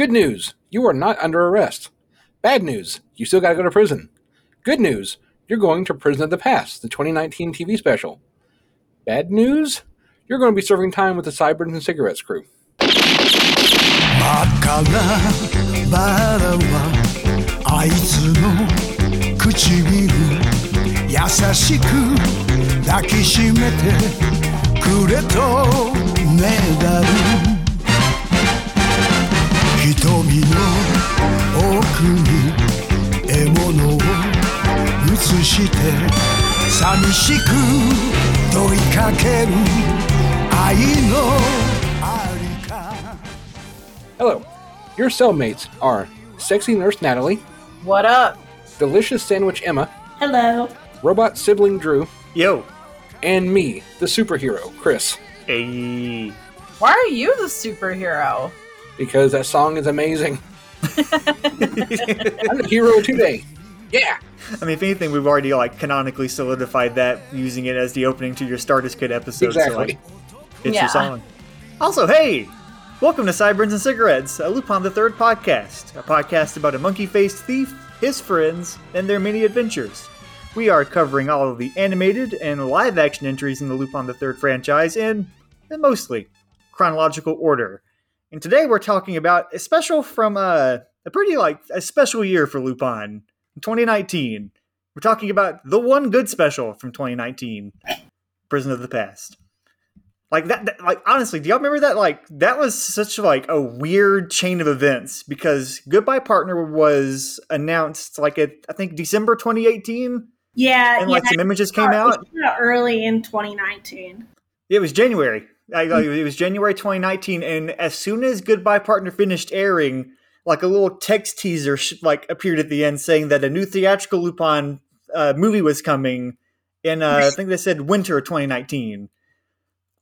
Good news, you are not under arrest. Bad news, you still gotta go to prison. Good news, you're going to Prison of the Past, the 2019 TV special. Bad news, you're going to be serving time with the Sideburns and Cigarettes crew. 瞳の奥に獲物を映して寂しく問いかける愛のありか Hello, your cellmates are Sexy Nurse Natalie, What up? Delicious Sandwich Emma, Hello. Robot Sibling Drew, Yo. and me, the superhero, Chris. Hey. Why are you the superhero? Because that song is amazing. I'm the hero today. Yeah! I mean, if anything, we've already like canonically solidified that using it as the opening to your Stardust Kid episode. So, Exactly. like, it's Yeah. your song. Also, hey, welcome to Sideburns and Cigarettes, a Lupin the Third podcast, a podcast about a monkey-faced thief, his friends, and their many adventures. We are covering all of the animated and live-action entries in the Lupin the Third franchise in, in mostly chronological order. And today we're talking about a special from uh, a pretty like a special year for Lupin, 2019. We're talking about the one good special from 2019, Prison of the Past. Like that, that- like honestly, do y'all remember that? Like that was such like a weird chain of events because Goodbye Partner was announced like at I think December 2018, Yeah, and yeah. like some images came it came out early in 2019. It was January. I, it was January 2019, and as soon as Goodbye Partner finished airing, like a little text teaser sh- like appeared at the end saying that a new theatrical Lupin uh, movie was coming in uh, I think they said winter 2019.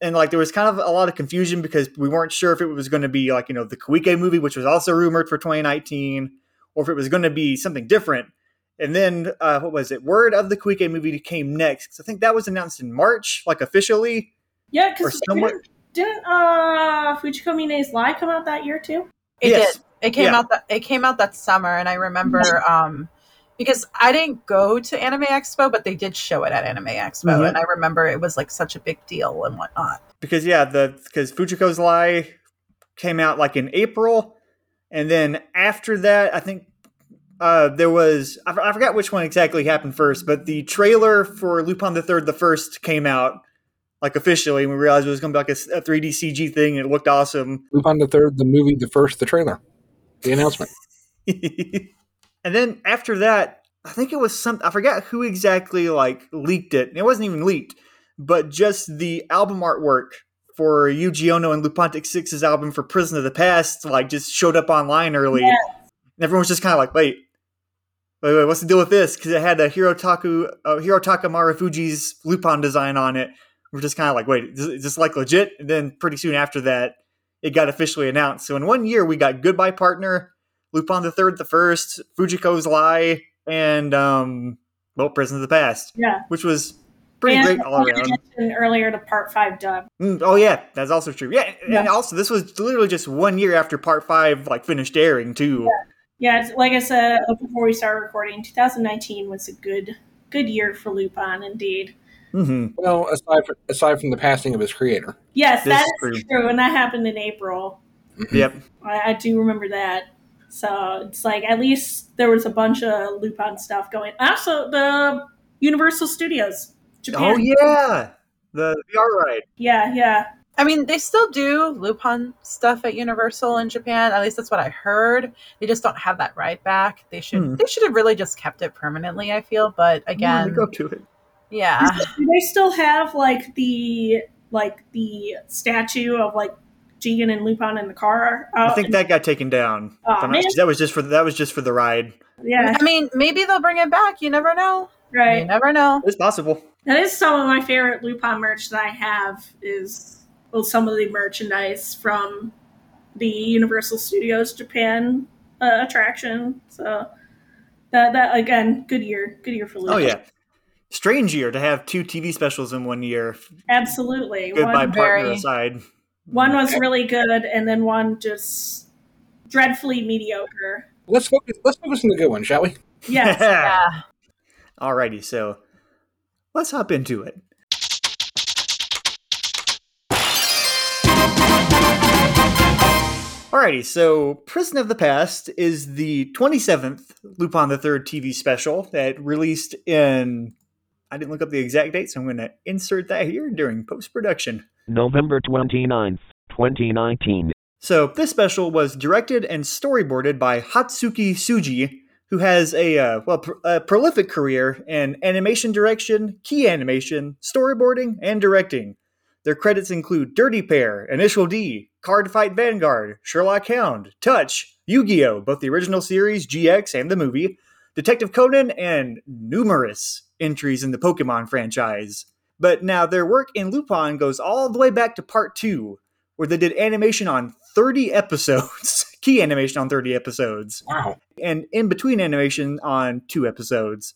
And like there was kind of a lot of confusion because we weren't sure if it was going to be like you know the Koike movie, which was also rumored for 2019, or if it was going to be something different. And then uh, what was it? Word of the Koike movie came next. I think that was announced in March, like officially. Yeah, because somewhat- didn't, didn't uh, Fujiko Mine's Lie come out that year too? It Yes. did. It came Yeah. out that it came out that summer, and I remember um because I didn't go to Anime Expo, but they did show it at Anime Expo, Mhm. and I remember it was like such a big deal and whatnot. because yeah, the because Fujiko's Lie came out like in April, and then after that, I think uh, there was I, f- I forgot which one exactly happened first, but the trailer for Lupin the Third, the first, came out like officially, and we realized it was going to be like a, s- a 3D CG thing, and it looked awesome. Lupin the Third, the movie, the first, the trailer, the announcement. and then after that, I think it was some I forgot who exactly like leaked it. It wasn't even leaked, but just the album artwork for Yuji Ono and Lupintic Six's album for Prison of the Past like just showed up online early. Yeah. And everyone was just kind of like, wait, wait, wait, what's the deal with this? Because it had a Hirotaku, uh, Hirotaka Marufuji's Lupin design on it. We're just kind of like, wait, is, is this like legit? And then pretty soon after that, it got officially announced. So in one year, we got Goodbye Partner, Lupin the Third, the First, Fujiko's Lie, and um, well, Prison of the Past, Yeah. which was pretty and great all around. earlier, to Part Five dub. Mm, oh yeah, that's also true. Yeah, and Yeah. also this was literally just one year after Part Five like finished airing too. Yeah, it's, like I said uh, before we started recording, 2019 was a good good year for Lupin, indeed. Hmm Well, aside from, aside from the passing of his creator. Yes, This that's true. true, and that happened in April. Yep. I, I do remember that. So it's like at least there was a bunch of Lupin stuff going. Also, the Universal Studios, Japan. Oh yeah, the VR ride. yeah, yeah. I mean, they still do Lupin stuff at Universal in Japan. At least that's what I heard. They just don't have that ride back. They should. Hmm. They should have really just kept it permanently. I feel, but Yeah, again, go to it. Yeah. Do they still have like the like the statue of like Jigen and Lupin in the car? I out? think that got taken down. Aw, I'm not- man. that was just for that was just for the ride. yeah, I mean, maybe they'll bring it back. You never know. Right. You never know. It's possible. That is some of my favorite Lupin merch that I have. Is well, some of the merchandise from the Universal Studios Japan uh, attraction. So that that again, good year, good year for Lupin. Oh yeah. Strange year to have two TV specials in one year. absolutely. Goodbye One, partner very- aside. one was really good, and then one just dreadfully mediocre. Let's focus. Let's focus on the good one, shall we? Yes. Yeah. Alrighty, so let's hop into it. Alrighty, so Prison of the Past is the 27th Lupin the Third TV special that released in. I didn't look up the exact date, so I'm going to insert that here during post production. November 29th, 2019. So this special was directed and storyboarded by Hatsuki Tsuji, who has a uh, well pr- a prolific career in animation direction, key animation, storyboarding, and directing. Their credits include Dirty Pair, Initial D, Card Fight Vanguard, Sherlock Hound, Touch, Yu-Gi-Oh, both the original series, GX, and the movie, Detective Conan, and numerous entries in the Pokemon franchise. But now their work in Lupin goes all the way back to part two, where they did animation on 30 episodes, key animation on 30 episodes, Wow. and in between animation on two episodes.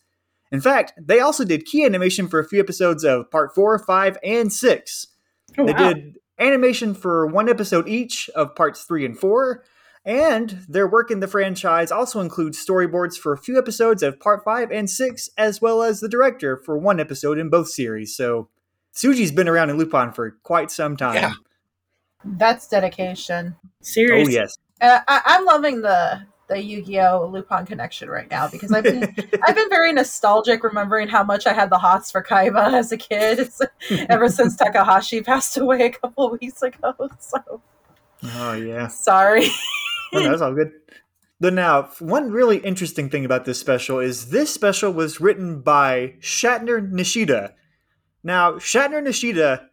In fact, they also did key animation for a few episodes of part four, five, and six. Oh, They wow. did animation for one episode each of parts three and four, and their work in the franchise also includes storyboards for a few episodes of part five and six, as well as the director for one episode in both series. So Tsuji's been around in Lupin for quite some time. Yeah. That's dedication. Oh Seriously. yes. Uh, I, I'm loving the the Yu-Gi-Oh Lupin connection right now because I've been I've been very nostalgic, remembering how much I had the hots for Kaiba as a kid. Ever since Takahashi passed away a couple weeks ago. So oh yeah. sorry. Oh, no, that's all good. But now, one really interesting thing about this special is this special was written by Shatner Nishida. Now, Shatner Nishida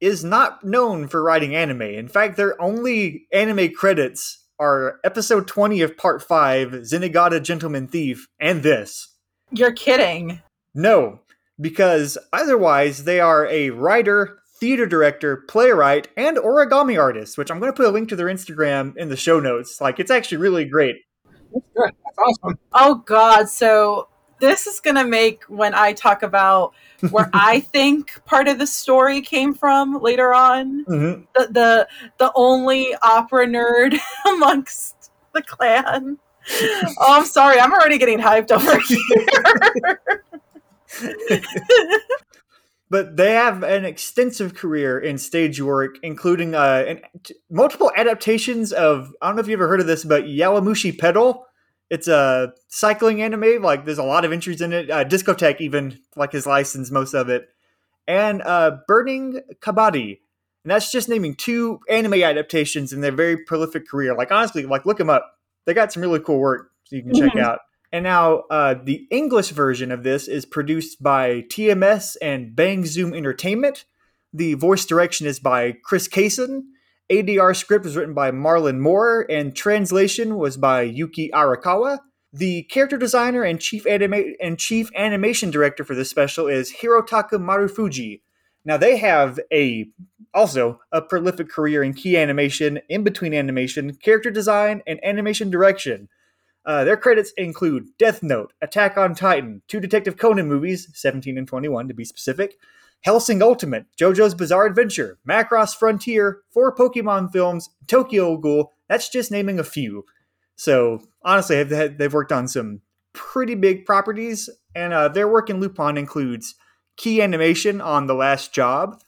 is not known for writing anime. In fact, their only anime credits are episode 20 of part 5, Zenigata Gentleman Thief, and this. You're kidding. No, because otherwise they are a writer, theater director, playwright, and origami artist, which I'm going to put a link to their Instagram in the show notes. Like, it's actually really great. That's good. That's awesome. Oh God. So this is gonna make when I talk about where I think part of the story came from later on. hmm The the the only opera nerd amongst the clan. Oh, I'm sorry. I'm already getting hyped over here. But they have an extensive career in stage work, including uh, an, t- multiple adaptations of. I don't know if you ever heard of this, but Yowamushi Pedal. It's a cycling anime. Like, there's a lot of entries in it. Uh, Discotheque, even like his license, most of it, and uh, Burning Kabaddi. And that's just naming two anime adaptations in their very prolific career. Like, honestly, like look them up. They got some really cool work so you can check Mhm. out. And now uh, the English version of this is produced by TMS and Bang Zoom Entertainment. The voice direction is by Chris Cason. ADR script was written by Marlon Moore, and translation was by Yuki Arakawa. The character designer and chief anima- and chief animation director for this special is Hirotaka Marufuji. Now they have a also a prolific career in key animation, in between animation, character design, and animation direction. Uh, their credits include Death Note, Attack on Titan, two Detective Conan movies, 17 and 21 to be specific, Hellsing Ultimate, JoJo's Bizarre Adventure, Macross Frontier, four Pokemon films, Tokyo Ghoul. That's just naming a few. So honestly, they've, worked on some pretty big properties, and uh, their work in Lupin includes key animation on The Last Job.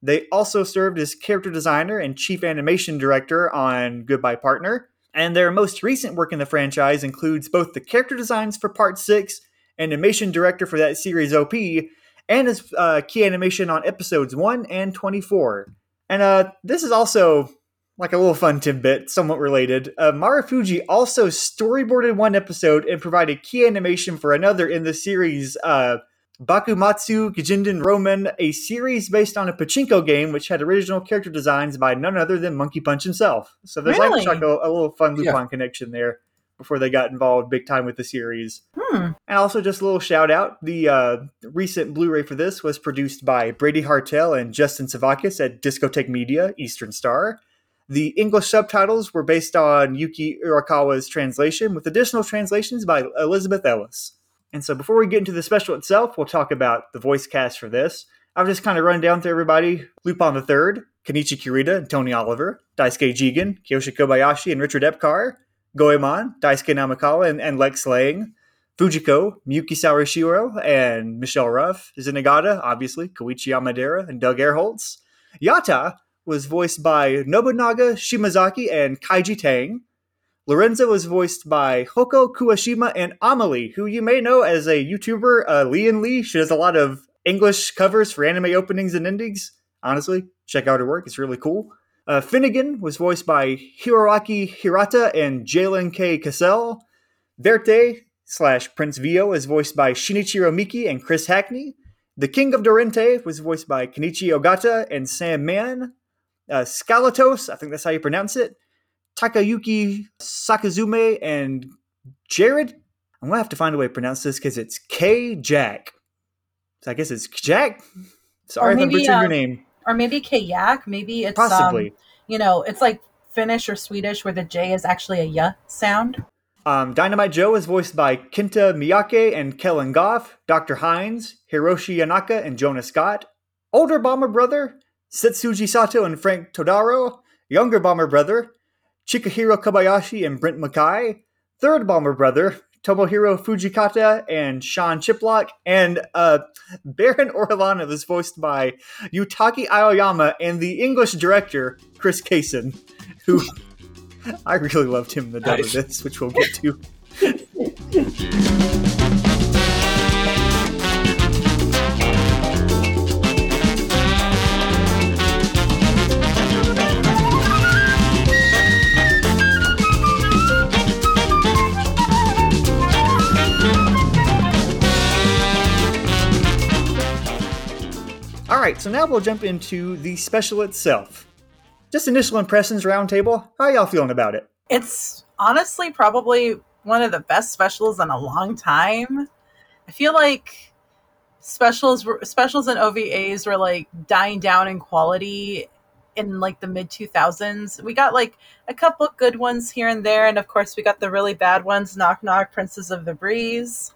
They also served as character designer and chief animation director on Goodbye Partner. And their most recent work in the franchise includes both the character designs for Part 6, animation director for that series OP, and as uh, key animation on episodes 1 and 24. And uh, this is also like a little fun tidbit, somewhat related. Uh, Marufuji also storyboarded one episode and provided key animation for another in the series uh, Bakumatsu Gijinden Roman, a series based on a pachinko game which had original character designs by none other than Monkey Punch himself. So there's Really? like, like a, a little fun Lupin Yeah. connection there before they got involved big time with the series. Hmm. And also, just a little shout out the uh, recent Blu ray for this was produced by Brady Hartel and Justin Sevakis at Discotek Media, Eastern Star. The English subtitles were based on Yuki Urakawa's translation, with additional translations by Elizabeth Ellis. And so, before we get into the special itself, we'll talk about the voice cast for this. I'll just kind of run down through everybody Lupin the Third, Kenichi Kurita and Tony Oliver, Daisuke Jigen, Kiyoshi Kobayashi, and Richard Epcar. Goemon, Daisuke Namikawa, and, and Lex Lang. Fujiko, Miyuki Sawashiro, and Michelle Ruff. Zenigata, obviously, Koichi Yamadera and Doug Erholtz. Yata was voiced by Nobunaga Shimazaki and Kaiji Tang. Lorenza was voiced by Hoko Kuwashima and AmaLee, who you may know as a YouTuber, uh, Lee and Lee. She does a lot of English covers for anime openings and endings. Honestly, check out her work; it's really cool. Uh, Finnegan was voiced by Hiroaki Hirata and Jalen K. Cassell. Verte slash Prince Vio is voiced by Shinichiro Miki and Chris Hackney. The King of Dorente was voiced by Kenichi Ogata and Sam Mann. Uh, Skalatos, I think that's how you pronounce it. Takayuki Sakazume and Jared. I'm gonna have to find a way to pronounce this because it's K Jack. So I guess it's Jack. Sorry if I'm maybe, butchering uh, your name. or maybe kayak. Maybe it's Possibly. Um, you know, it's like Finnish or Swedish where the J is actually a y sound. Um, Dynamite Joe is voiced by Kenta Miyake and Kellen Goff, Dr. Hines, Hiroshi Yanaka, and Jonah Scott. Older Bomber Brother, Setsuji Sato and Frank Todaro. Younger Bomber Brother, Chikahiro Kobayashi and Brent Mackay. Third Bomber Brother, Tomohiro Fujikata and Sean Chiplock. And uh, Baron Orlana was voiced by Yutaka Aoyama and the English director, Chris Cason, who I really loved him in the dub Nice. of this, which we'll get to. So now we'll jump into the special itself. Just initial impressions roundtable. How y'all feeling about it? It's honestly probably one of the best specials in a long time. I feel like specials specials and OVAs were like dying down in quality in like the mid 2000s. We got like a couple good ones here and there and of course we got the really bad ones Knock Knock Princess of the Breeze.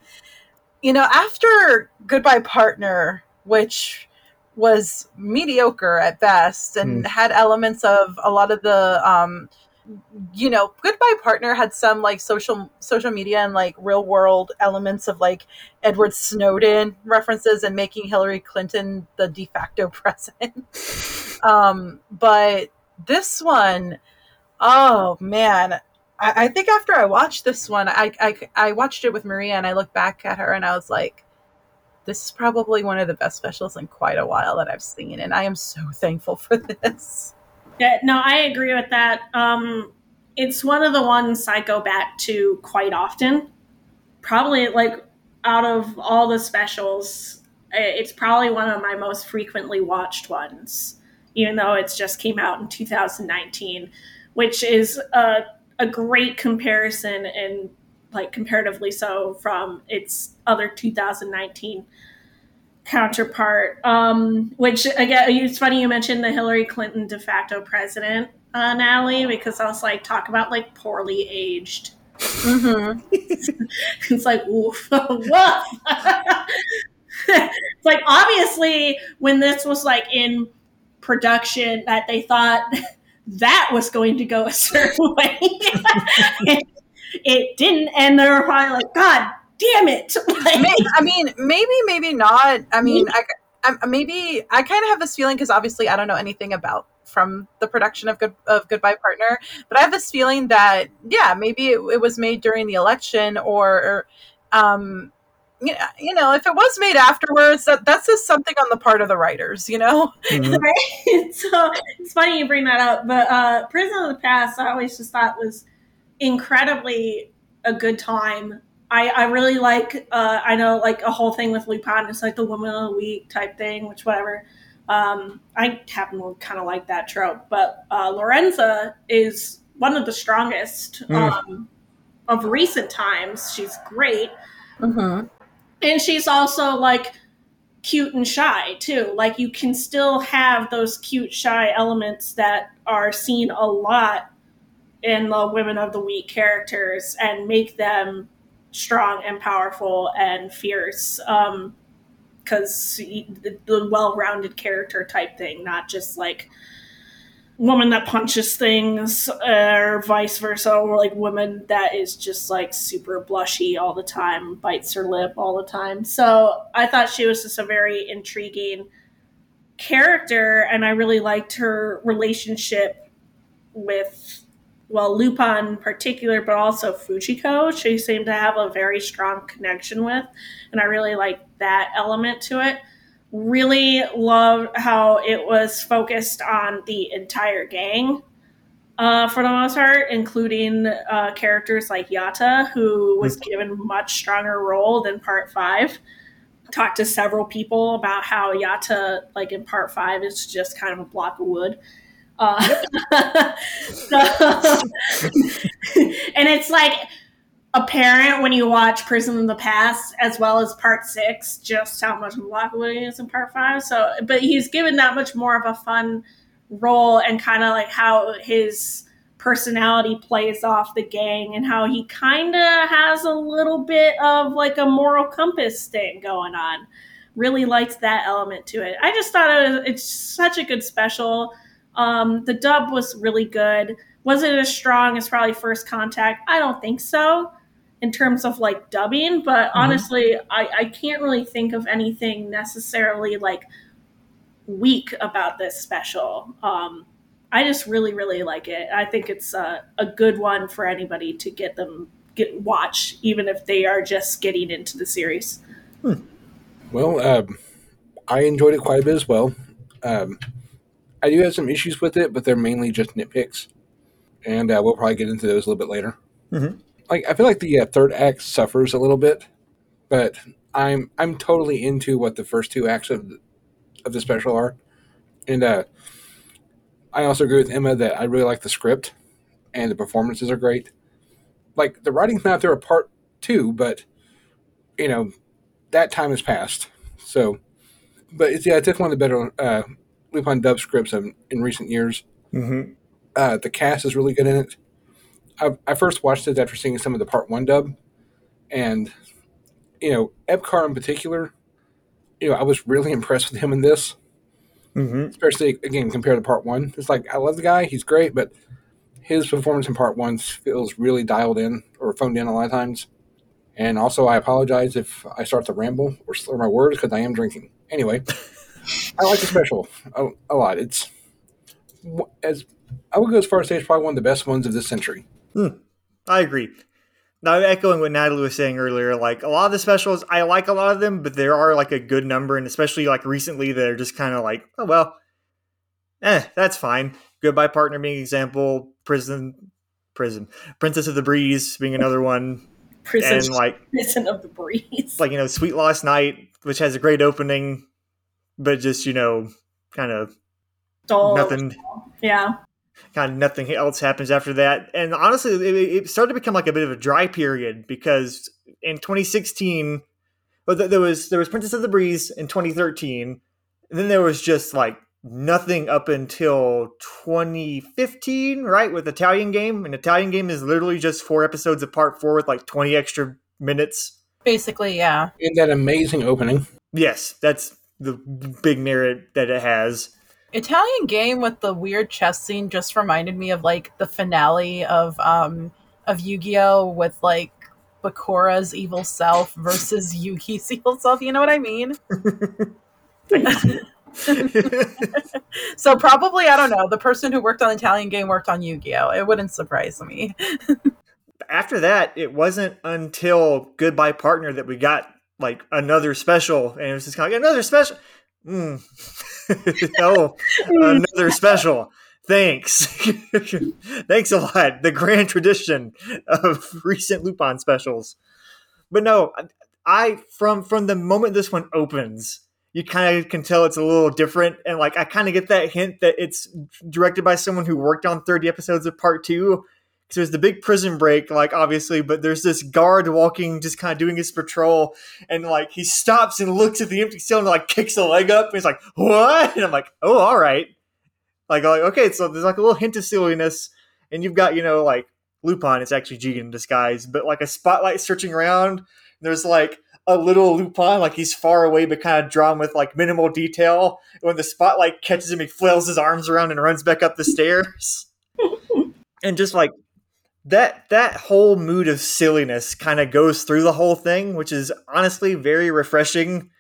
You know, after Goodbye Partner, which was mediocre at best and had elements of a lot of the um you know goodbye partner had some like social social media and like real world elements of like edward snowden references and making hillary clinton the de facto president. Um but this one oh man. I, I think after i watched this one I, I i watched it with maria and i looked back at her and i was like this is probably one of the best specials in quite a while that I've seen, and I am so thankful for this. Yeah, no, I agree with that. Um, it's one of the ones I go back to quite often. Probably like out of all the specials, it's probably one of my most frequently watched ones, even though it's just came out in 2019, which is a, a great comparison and like comparatively so from its other 2019 counterpart. Um, which again, it's funny you mentioned the Hillary Clinton de facto president, uh, Natalie, because I was like, talk about like poorly aged. Mm-hmm. it's like, oof, woof. it's like obviously when this was like in production that they thought that was going to go a certain way. It didn't, and they were probably like, God damn it! Like, May- I mean, maybe, maybe not. I mean, I, I maybe I kind of have this feeling because obviously I don't know anything about from the production of Good of Goodbye Partner, but I have this feeling that yeah, maybe it, it was made during the election or, or um, you know, if it was made afterwards, that that's just something on the part of the writers, you know. Mhm. Right? so it's funny you bring that up. But uh, Prison of the Past, I always just thought was incredibly a good time. I, I really like, uh, I know like a whole thing with Lupin is like the woman of the week type thing, which whatever. Um, I happen to kind of like that trope. But uh, Lorenza is one of the strongest Mm. um, of recent times. She's great Mm-hmm. and she's also like cute and shy too like you can still have those cute shy elements that are seen a lot in the women of the week characters and make them strong and powerful and fierce um because the, the well-rounded character type thing not just like woman that punches things or vice versa or like woman that is just like super blushy all the time bites her lip all the time. So i thought she was just a very intriguing character and i really liked her relationship with well lupin in particular but also fujiko she seemed to have a very strong connection with and i really like that element to it really loved how it was focused on the entire gang uh, for the most part, including uh, characters like Yata, who was given much stronger role than Part Five. Talked to several people about how Yata, like in Part Five, is just kind of a block of wood. Uh, so, and it's like apparent when you watch Prison in the Past as well as Part Six, just how much Lockwood is in Part Five. So, but he's given that much more of a fun role and kind of like how his personality plays off the gang and how he kind of has a little bit of like a moral compass thing going on. Really liked that element to it. I just thought it was, it's such a good special. Um, the dub was really good. Was it as strong as probably First Contact? I don't think so in terms of like dubbing, but Mm-hmm. honestly, I, I can't really think of anything necessarily like weak about this special. Um, I just really, really like it. I think it's uh, a good one for anybody to get them get watch, even if they are just getting into the series. Well, um, I enjoyed it quite a bit as well. Um, I do have some issues with it, but they're mainly just nitpicks, and uh, we'll probably get into those a little bit later. Mhm. Like, I feel like the uh, third act suffers a little bit, but I'm I'm totally into what the first two acts of the, of the special are, and uh, I also agree with Emma that I really like the script, and the performances are great. Like the writing's not there a part two, but you know that time has passed. So, but it's yeah, it's definitely one of the better uh, Lupin dub scripts in, in recent years. Mm-hmm. Uh, the cast is really good in it. I, I first watched it after seeing some of the part one dub, and you know Epcar in particular. You know, I was really impressed with him in this, Mm-hmm. especially again compared to part one. It's like I love the guy; he's great, but his performance in part one feels really dialed in or phoned in a lot of times. And also, I apologize if I start to ramble or slur my words because I am drinking. Anyway, I like the special a, a lot. It's as I would go as far as say it's probably one of the best ones of this century. I agree. Now, echoing what Natalie was saying earlier, like a lot of the specials, I like a lot of them, but there are like a good number, and especially like recently, they're just kind of like, oh well, eh, that's fine. Goodbye, partner, being an example. Prison, prison, Princess of the Breeze being another one, Prison, and like Prison of the Breeze. like you know, Sweet Lost Night, which has a great opening, but just you know, kind of Dull. nothing Yeah. kind of nothing else happens after that. And honestly, it, it started to become like a bit of a dry period because in 2016, well, th- there was there was Princess of the Breeze in 2013, and then there was just like nothing up until 2015, right? With Italian Game, and Italian Game is literally just four episodes of part four with like 20 extra minutes. Basically, yeah. In that amazing opening, Yes, that's the big merit that it has. Italian game with the weird chess scene just reminded me of like the finale of um of Yu-Gi-Oh with like Bakura's evil self versus Yugi's evil self. You know what I mean? So probably I don't know. The person who worked on Italian game worked on Yu-Gi-Oh. It wouldn't surprise me. after that, it wasn't until Goodbye Partner that we got like another special, and it was just kind of like, another special. Mm. oh, another special. Thanks. Thanks a lot. The grand tradition of recent Lupin specials. But no, I from from the moment this one opens, you kind of can tell it's a little different and like I kind of get that hint that it's directed by someone who worked on 30 episodes of part 2 so there's the big prison break, like obviously, but there's this guard walking, just kind of doing his patrol, and like he stops and looks at the empty cell and like kicks a leg up. And he's like, "What?" And I'm like, "Oh, all right." Like, like okay, so there's like a little hint of silliness, and you've got you know like Lupin is actually Jigen in disguise, but like a spotlight searching around. There's like a little Lupin, like he's far away, but kind of drawn with like minimal detail. When the spotlight catches him, he flails his arms around and runs back up the stairs. and just like that that whole mood of silliness kind of goes through the whole thing, which is honestly very refreshing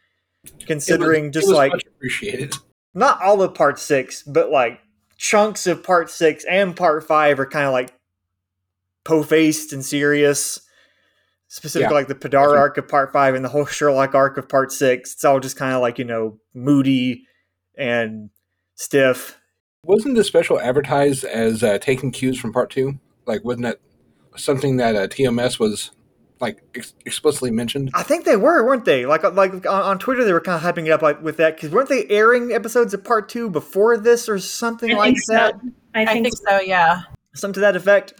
considering was- just like appreciated. not all of part six, but like chunks of part six and part five are kind of like po-faced and serious. Specifically, Yeah. like the Padar arc of part five and the whole Sherlock arc of part six. It's all just kind of like you know moody and stiff. Wasn't this special advertised as uh, taking cues from part two? Like, wasn't that something that uh, TMS was like ex- explicitly mentioned? I think they were, weren't they? Like like on, on Twitter, they were kind of hyping it up like with that because weren't they airing episodes of part two before this or something I like think so. that? I I think, think so. Yeah. something to that effect.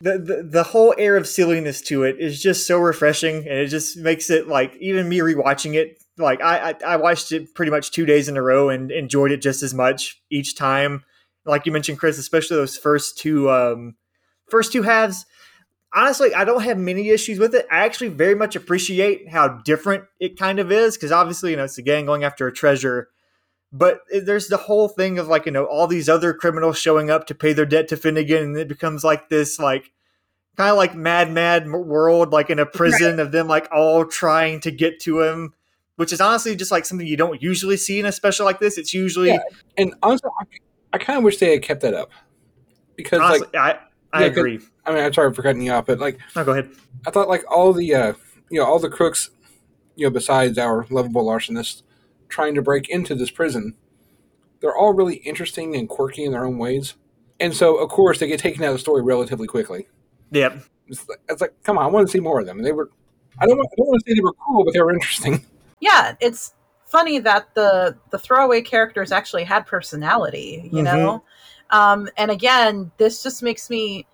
The, the the whole air of silliness to it is just so refreshing, and it just makes it like even me rewatching it. Like I, I I watched it pretty much two days in a row and enjoyed it just as much each time. Like you mentioned, Chris, especially those first two um first two halves. Honestly, I don't have many issues with it. I actually very much appreciate how different it kind of is because obviously, you know, it's a gang going after a treasure but it- there's the whole thing of like you know all these other criminals showing up to pay their debt to Finnegan, and it becomes like this like kind of like mad mad world like in a prison of them like all trying to get to him, which is honestly just like something you don't usually see in a special like this. It's usually Yeah. And honestly, I, I kind of wish they had kept that up because, like, I I Yeah, 'cause- agree. I mean, I'm sorry for cutting you off, but like, No, go ahead. I thought like all the uh, you know all the crooks, you know, besides our lovable larcenists trying to break into this prison, they're all really interesting and quirky in their own ways. And so, of course, they get taken out of the story relatively quickly. Yep. It's like, it's like come on, I want to see more of them. And they were, I don't, want, I don't want to say they were cool, but they were interesting. Yeah. It's funny that the the throwaway characters actually had personality. You Mhm. know. Um, and again, this just makes me,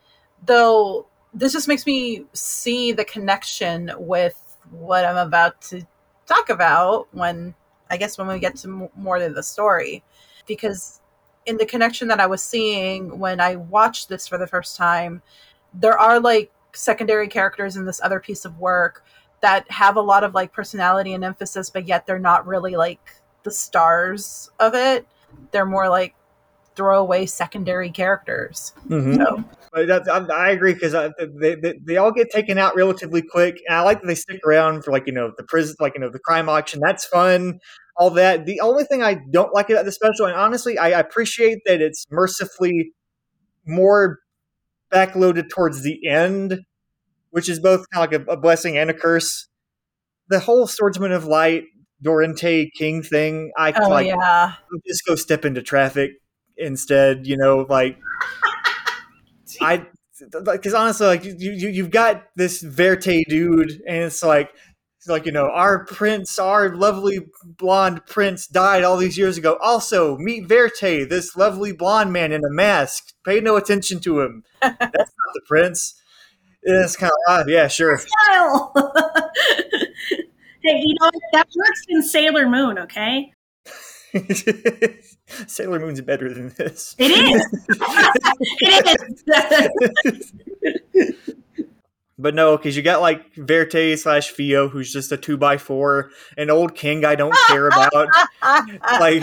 though, this just makes me see the connection with what I'm about to talk about when I guess when we get to more of the story, because in the connection that I was seeing when I watched this for the first time, there are like secondary characters in this other piece of work that have a lot of like personality and emphasis, but yet they're not really like the stars of it. They're more like throwaway secondary characters. Mhm. So But I, I agree because they, they they all get taken out relatively quick, and I like that they stick around for like you know the prison, like you know the crime auction. That's fun, all that. The only thing I don't like about the special, and honestly, I appreciate that it's mercifully more backloaded towards the end, which is both kind of like a, a blessing and a curse. The whole Swordsman of Light, Dorente King thing, I oh like yeah. just go step into traffic instead. You know, like I because honestly, like you, you you've got this Verte dude, and it's like it's like you know our prince, our lovely blonde prince died all these years ago. Also, meet Verte, this lovely blonde man in a mask. Pay no attention to him. That's not the prince. It's kind of odd. Yeah, sure. Hey, you know that works in Sailor Moon. Okay, Sailor Moon's better than this. it is. it is. But no, because you got like Verte slash Fio, who's just a two by four, an old king I don't care about. Like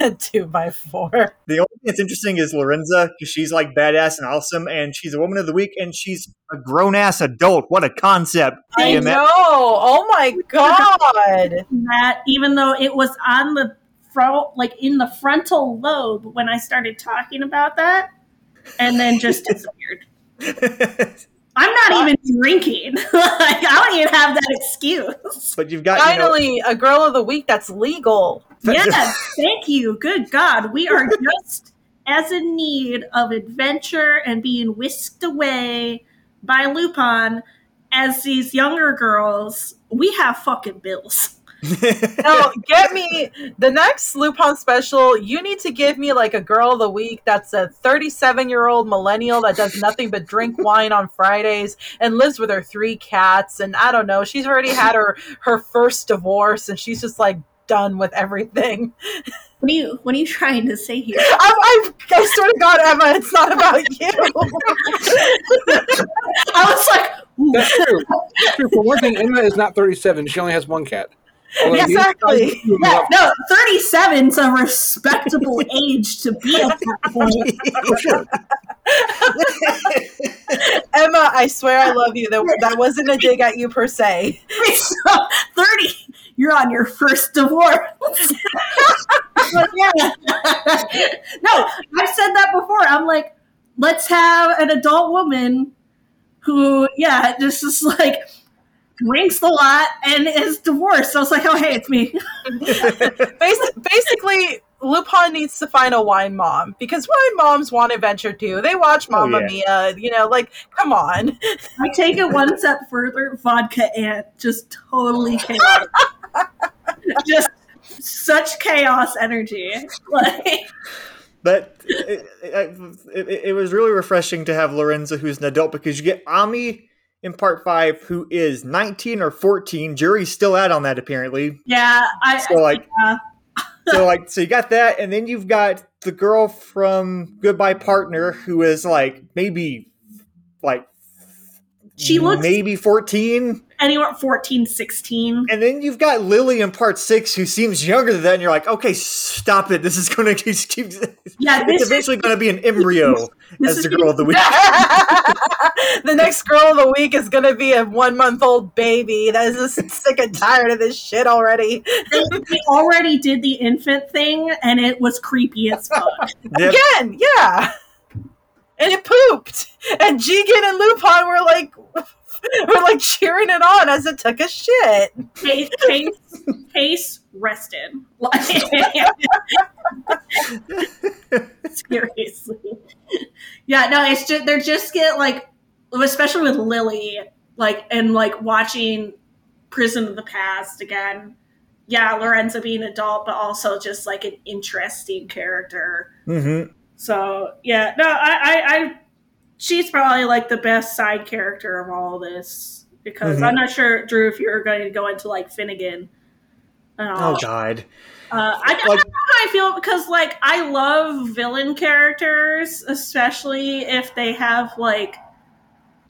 a two by four. the only thing that's interesting is Lorenza, because she's like badass and awesome, and she's a woman of the week, and she's a grown ass adult. What a concept! I TMS. know. Oh my god. that even though it was on the front, like in the frontal lobe when I started talking about that, and then just disappeared. I'm not even drinking. like I don't even have that excuse. but you've got you know, Finally, a girl of the week that's legal. Yes, thank you. Good God, we are just as in need of adventure and being whisked away by Lupin as these younger girls. We have fucking bills. No, get me the next Lupin special. You need to give me like a girl of the week that's a 37 year old millennial that does nothing but drink wine on Fridays and lives with her three cats. And I don't know, she's already had her her first divorce and she's just like done with everything. What are you What are you trying to say here? I, I, I swear to God, Emma, it's not about you. I was like, ooh, That's true. That's true. For one thing, Emma is not 37. She only has one cat. Although Exactly. Yeah, no, 37's a respectable age to be at that point. Emma, I swear I love you. That, that wasn't a dig at you per se. So, 30, you're on your first divorce. Yeah. no, I've said that before. I'm like, let's have an adult woman who, yeah, just is like drinks a lot and is divorced. So I was like, oh, hey, it's me. Basi- basically, Lupin needs to find a wine mom because wine moms want adventure too. They watch Oh, Mamma Mia. You know, like, come on. I take it one step further. Vodka Aunt, just totally chaotic. just such chaos energy. Like, But it, it, it, it was really refreshing to have Lorenza, who's an adult, because you get Ami in part five, who is 19 or 14. Jury's still out on that, apparently. yeah, I, So, like, yeah. so like, so you got that, and then you've got the girl from Goodbye Partner, who is like maybe like She looks- maybe 14. Anywhere 14, 16. And then you've got Lily in part six, who seems younger than that, and you're like, okay, stop it. This is going to keep. Yeah, it's this is, eventually going to be an embryo as the girl of the week. the next girl of the week is going to be a one month old baby that is just sick and tired of this shit already. they, they already did the infant thing, and it was creepy as fuck. Yep. Again, yeah. And it pooped. And Jigen and Lupin were like, were like cheering it on as it took a shit. Pace, pace, pace rested. Seriously. Yeah, no, it's just they're just get like, especially with Lily, like and like watching Prison of the Past again. Yeah, Lorenza being adult, but also just like an interesting character. hmm So yeah, no, I, I, I she's probably like the best side character of all this because Mhm. I'm not sure, Drew, if you're going to go into like Finnegan. And all. Oh God. Uh, I, I don't know how I feel because like I love villain characters, especially if they have like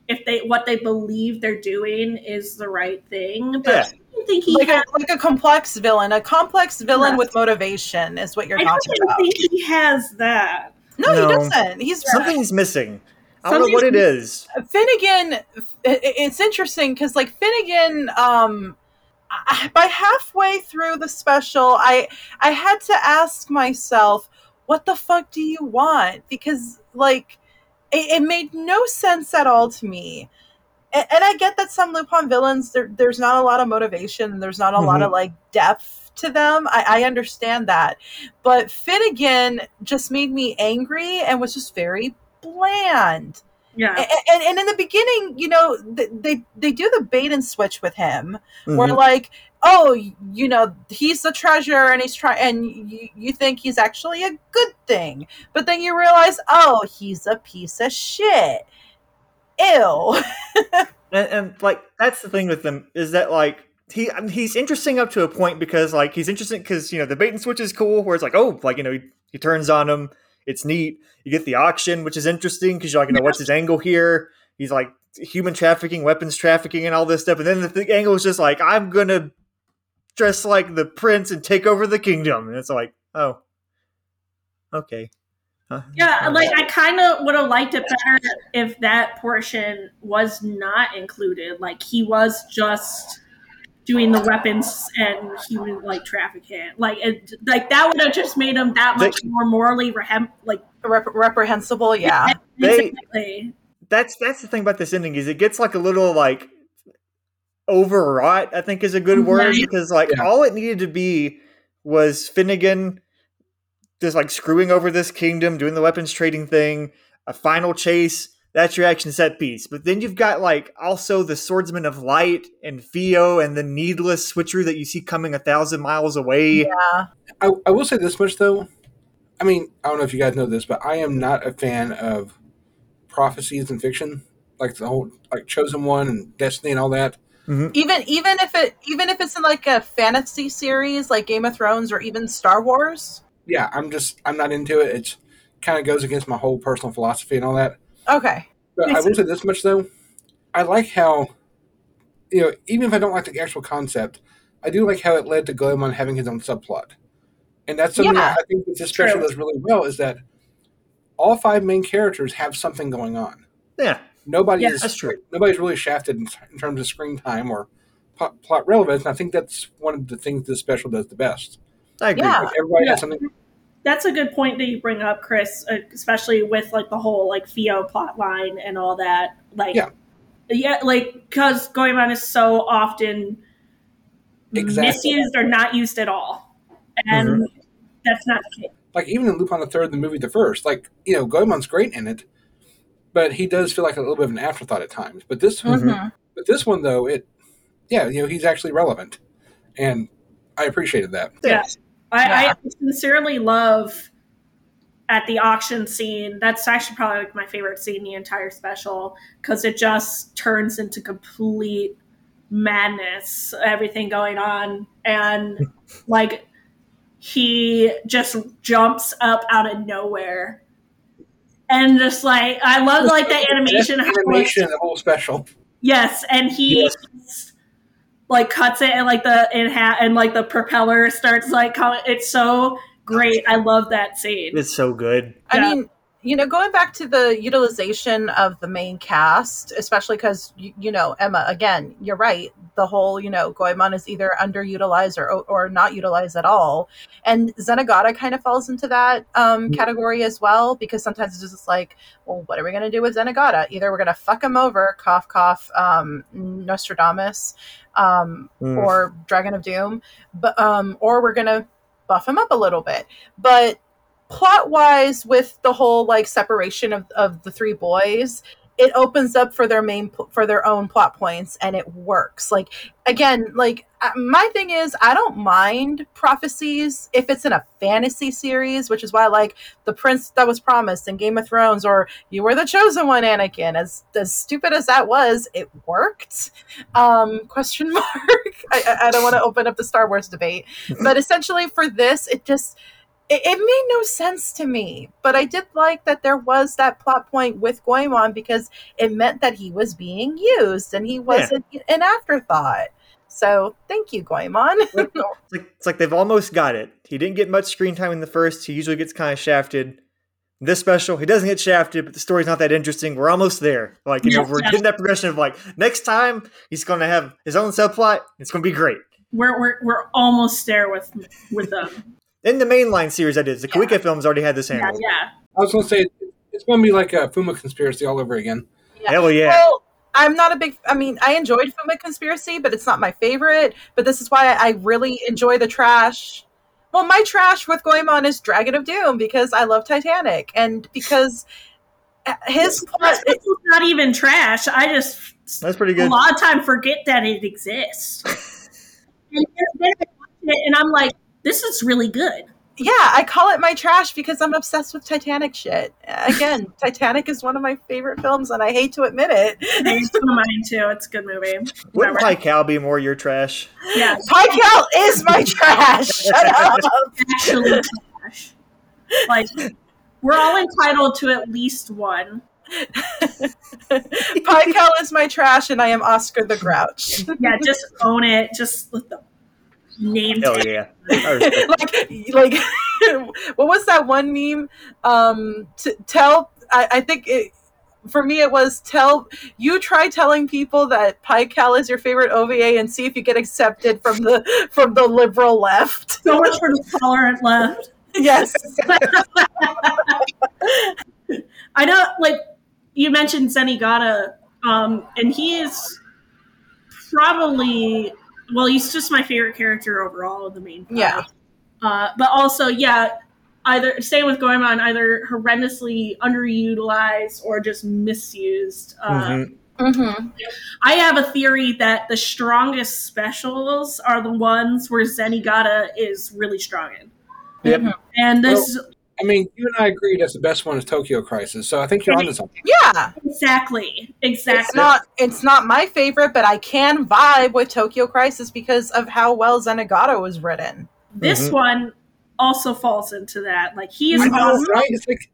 if they what they believe they're doing is the right thing. But Yeah. I don't think he Like has, a, like a complex villain. A complex villain Yes. with motivation is what you're I don't talking about. think he has that. No, No. he doesn't. He's Something's missing. I don't know what it is. Finnegan, it's interesting because like Finnegan, um, I- by halfway through the special, I I had to ask myself, what the fuck do you want? Because like, it, it made no sense at all to me. And, and I get that some Lupin villains, there, there's not a lot of motivation, there's not a lot of like depth to them. I, I understand that, but Finnegan just made me angry and was just very bland Yeah. and, and, and in the beginning, you know, they they do the bait and switch with him. Where Mhm. like, oh, you know, he's the treasure, and he's trying, and you, you think he's actually a good thing, but then you realize, oh, he's a piece of shit. Ew. and, and like that's the thing with them is that like he I mean, he's interesting up to a point because like he's interesting because you know the bait and switch is cool where it's like oh like you know he, he turns on him it's neat. You get the auction which is interesting because you're like you know what's his angle here? He's like human trafficking weapons trafficking and all this stuff. And then the th- angle is just like i'm gonna dress like the prince and take over the kingdom. And it's like oh okay. Huh. Yeah, like I kind of would have liked it better if that portion was not included. Like he was just doing the weapons and human like trafficking. Like it, like that would have just made him that They- much more morally rehem- like Rep- reprehensible, yeah. They- exactly. that's that's the thing about this ending is it gets like a little like overwrought i think is a good word Right. because like Yeah. all it needed to be was finnegan just like screwing over this kingdom doing the weapons trading thing a final chase that's your action set piece but then you've got like also the swordsman of light and Theo and the needless switchery that you see coming a thousand miles away Yeah. I, I will say this much though. I mean, I don't know if you guys know this, but I am not a fan of prophecies in fiction, like the whole like Chosen One and Destiny and all that. Mm-hmm. Even even if it even if it's in like a fantasy series like Game of Thrones or even Star Wars. Yeah, I'm just I'm not into it. It's kind of goes against my whole personal philosophy and all that. Okay. But I Makes will say this much though. I like how, you know, even if I don't like the actual concept, I do like how it led to Goemon having his own subplot, and that's something Yeah. that I think that this special True. does really well. Is that all five main characters have something going on. Yeah, Nobody Yeah, is that's true. nobody's really shafted in, in terms of screen time or plot, plot relevance. And I think that's one of the things this special does the best. I agree. Yeah. Like everybody Yeah. has something. That's a good point that you bring up, Chris, uh, especially with like the whole like Theo plot line and all that. Like, Yeah. yeah, like because Goemon is so often Exactly. misused or not used at all, and that's not the case. Like even in Lupin the Third, the movie the first, like you know, Goemon's great in it, but he does feel like a little bit of an afterthought at times. But this, Mhm. but this one though, it, yeah, you know, he's actually relevant, and I appreciated that. Yeah. I, Yeah. I sincerely love at the auction scene. That's actually probably like my favorite scene in the entire special because it just turns into complete madness. Everything going on, and like he just jumps up out of nowhere. And just like I love like the animation, Best how like, animation, the whole special. Yes, and he Yes. Just, like cuts it and like the in hat and like the propeller starts like coming. It's so great. I love that scene. It's so good. I mean, you know, going back to the utilization of the main cast, especially because you, you know Emma. Again, you're right. The whole you know Goemon is either underutilized or or not utilized at all, and Zenigata kind of falls into that um, Mhm. category as well because sometimes it's just like, well, what are we going to do with Zenigata? Either we're going to fuck him over, cough cough, um, Nostradamus, um, Mm. or Dragon of Doom, but um, or we're gonna buff him up a little bit. But plot wise, with the whole like separation of, of the three boys, it opens up for their main for their own plot points, and it works. Like again, like uh, my thing is, I don't mind prophecies if it's in a fantasy series, which is why like the Prince that was promised in Game of Thrones, or you were the chosen one, Anakin. As as stupid as that was, it worked um question mark i, I- I don't want to open up the star wars debate but essentially for this it just it, it made no sense to me but i did like that there was that plot point with goemon because it meant that he was being used and he wasn't an afterthought so thank you goemon It's like, it's like they've almost got it. He didn't get much screen time in the first. He usually gets kind of shafted. This special, he doesn't get shafted, but the story's not that interesting. We're almost there. Like, you know, we're getting that progression of like, next time he's going to have his own subplot. It's going to be great. We're we're we're almost there with with them. In the mainline series, that is. The Koike films already had this Yeah, handled. yeah. I was going to say it's going to be like a Fuma conspiracy all over again. Hell yeah. Well, I'm not a big. I mean, I enjoyed Fuma Conspiracy, but it's not my favorite. But this is why I really enjoy the trash. Well, my trash with Goemon is Dragon of Doom because I love Titanic and because his plot. That's not even trash. I just That's pretty good. a lot of time forget that it exists. and then I watch it and I'm like, this is really good. Yeah, I call it my trash because I'm obsessed with Titanic shit. Again, Titanic is one of my favorite films, and I hate to admit it. It's mine too. It's a good movie. Wouldn't Whatever. Pycal be more your trash? Yeah, Pycal is my trash. Shut up. actually trash. Like we're all entitled to at least one. Pycal is my trash, and I am Oscar the Grouch. Yeah, just own it. Just let the name Hell tag. yeah. Like, like, what was that one meme? Um, t- tell. I, I think it. For me, it was tell you try telling people that Pycal is your favorite OVA and see if you get accepted from the from the liberal left. So much for the tolerant left. yes, I know, like you mentioned Zenigata, um, and he is probably well, he's just my favorite character overall of the main. five. Yeah. Uh, but also, yeah, either same with Goemon, either horrendously underutilized or just misused. Uh, Mhm. mm-hmm. I have a theory that the strongest specials are the ones where Zenigata is really strong in. Yep. And this I mean, you and I agree that's the best one is Tokyo Crisis, so I think you're onto something. yeah. exactly, It's exactly. not it's not my favorite, but I can vibe with Tokyo Crisis because of how well Zenigata was written. this Mhm. one also falls into that. Like he is I know, awesome. right? It's like,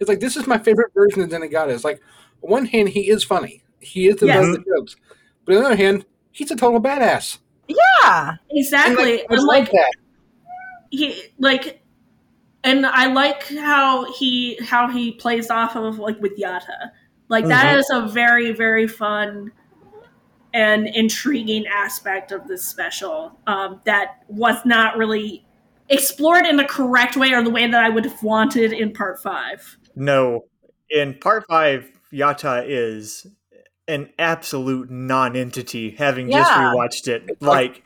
it's like this is my favorite version of Zenigata. It's like, on one hand, he is funny. He is the Yes. butt of the jokes. But on the other hand, he's a total badass. Yeah. And, Exactly. like, And, like like that. he like and I like how he how he plays off of like with Yata. Like that Mhm. is a very very fun and intriguing aspect of this special um, that was not really explored in the correct way or the way that I would have wanted in part five. No, in part five, Yata is an absolute non-entity. Having just Yeah. rewatched it, like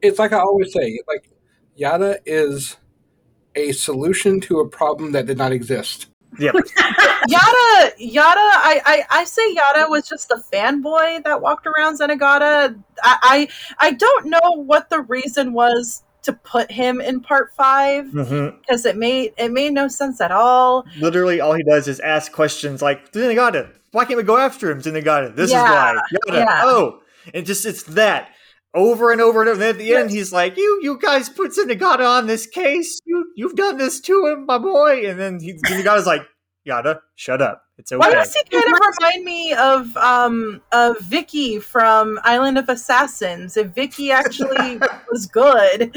It's like I always say, like Yada is a solution to a problem that did not exist. yep, Yada, Yada, I, I, I say Yada was just a fanboy that walked around Zenigata. I, I, I don't know what the reason was to put him in part five mm-hmm. because it made it made no sense at all. literally all he does is ask questions like Zenigata, why can't we go after him? Zenigata, this Yeah, is why. Yada, yeah. oh, and just it's that over and over and over. And at the end, he's like, "You, you guys put Zenigata on this case. You, you've done this to him, my boy." And then he, Zenigata's like, "Yada, shut up. It's okay." Why does he kind of remind me of um of Vicky from Island of Assassins? If Vicky actually was good,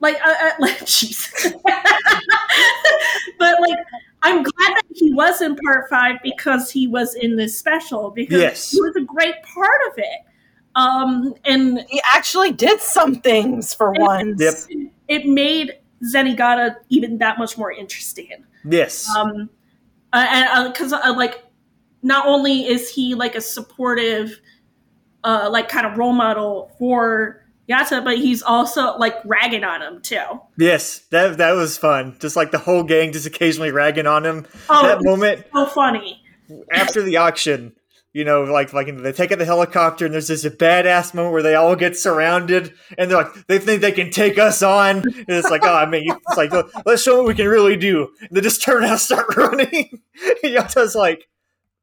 Like, uh, uh, like, jeez. but like, I'm glad that he was in part five because he was in this special because Yes. he was a great part of it. Um, and he actually did some things for once. Yep. it made Zenigata even that much more interesting. yes, Um, uh, and because uh, like, not only is he like a supportive, uh, like kind of role model for Yata, but he's also like ragging on him too. yes, that that was fun. Just like the whole gang just occasionally ragging on him. Oh, that moment so funny. after the auction, you know, like like they take out the helicopter and there's this badass moment where they all get surrounded and they're like they think they can take us on. And it's like, oh, I mean, it's like let's show what we can really do. And they just turn around and start running. and like,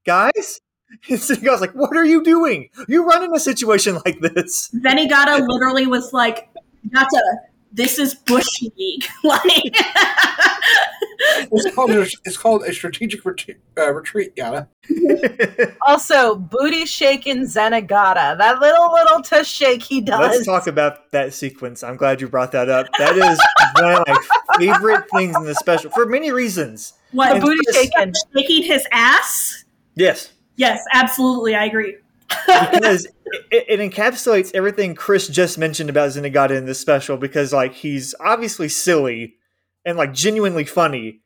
guys. And Zenigata's like, what are you doing? You run in a situation like this. Zenigata literally was like, Yata, this is Bush League. like, It's called a, it's called a strategic retreat. Uh, retreat Yada. Also, booty shaking Zenigata. That little little tush shake he does. Let's talk about that sequence. I'm glad you brought that up. That is one of my favorite things in the special for many reasons. what, And booty shaking. shaking his ass? Yes, Yes, absolutely, I agree. because it, it encapsulates everything Chris just mentioned about Zenigata in this special. Because like he's obviously silly and like genuinely funny,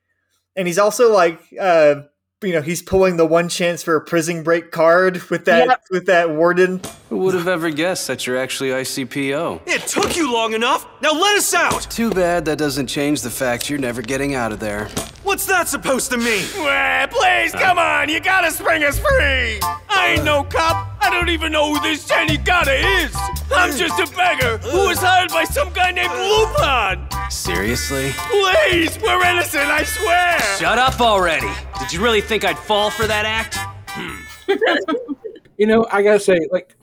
and he's also like uh you know he's pulling the one chance for a prison break card with that Yep. with that warden. Who would have ever guessed that you're actually ICPO? It took you long enough. Now let us out. Too bad that doesn't change the fact you're never getting out of there. What's that supposed to mean? Well, please, come on. You gotta spring us free. I ain't no cop. I don't even know who this Zenigata is. I'm hmm. just a beggar who was hired by some guy named hmm. Lupin. Seriously? Please, we're innocent, I swear. Shut up already! Did you really think I'd fall for that act? You know, I gotta say, like,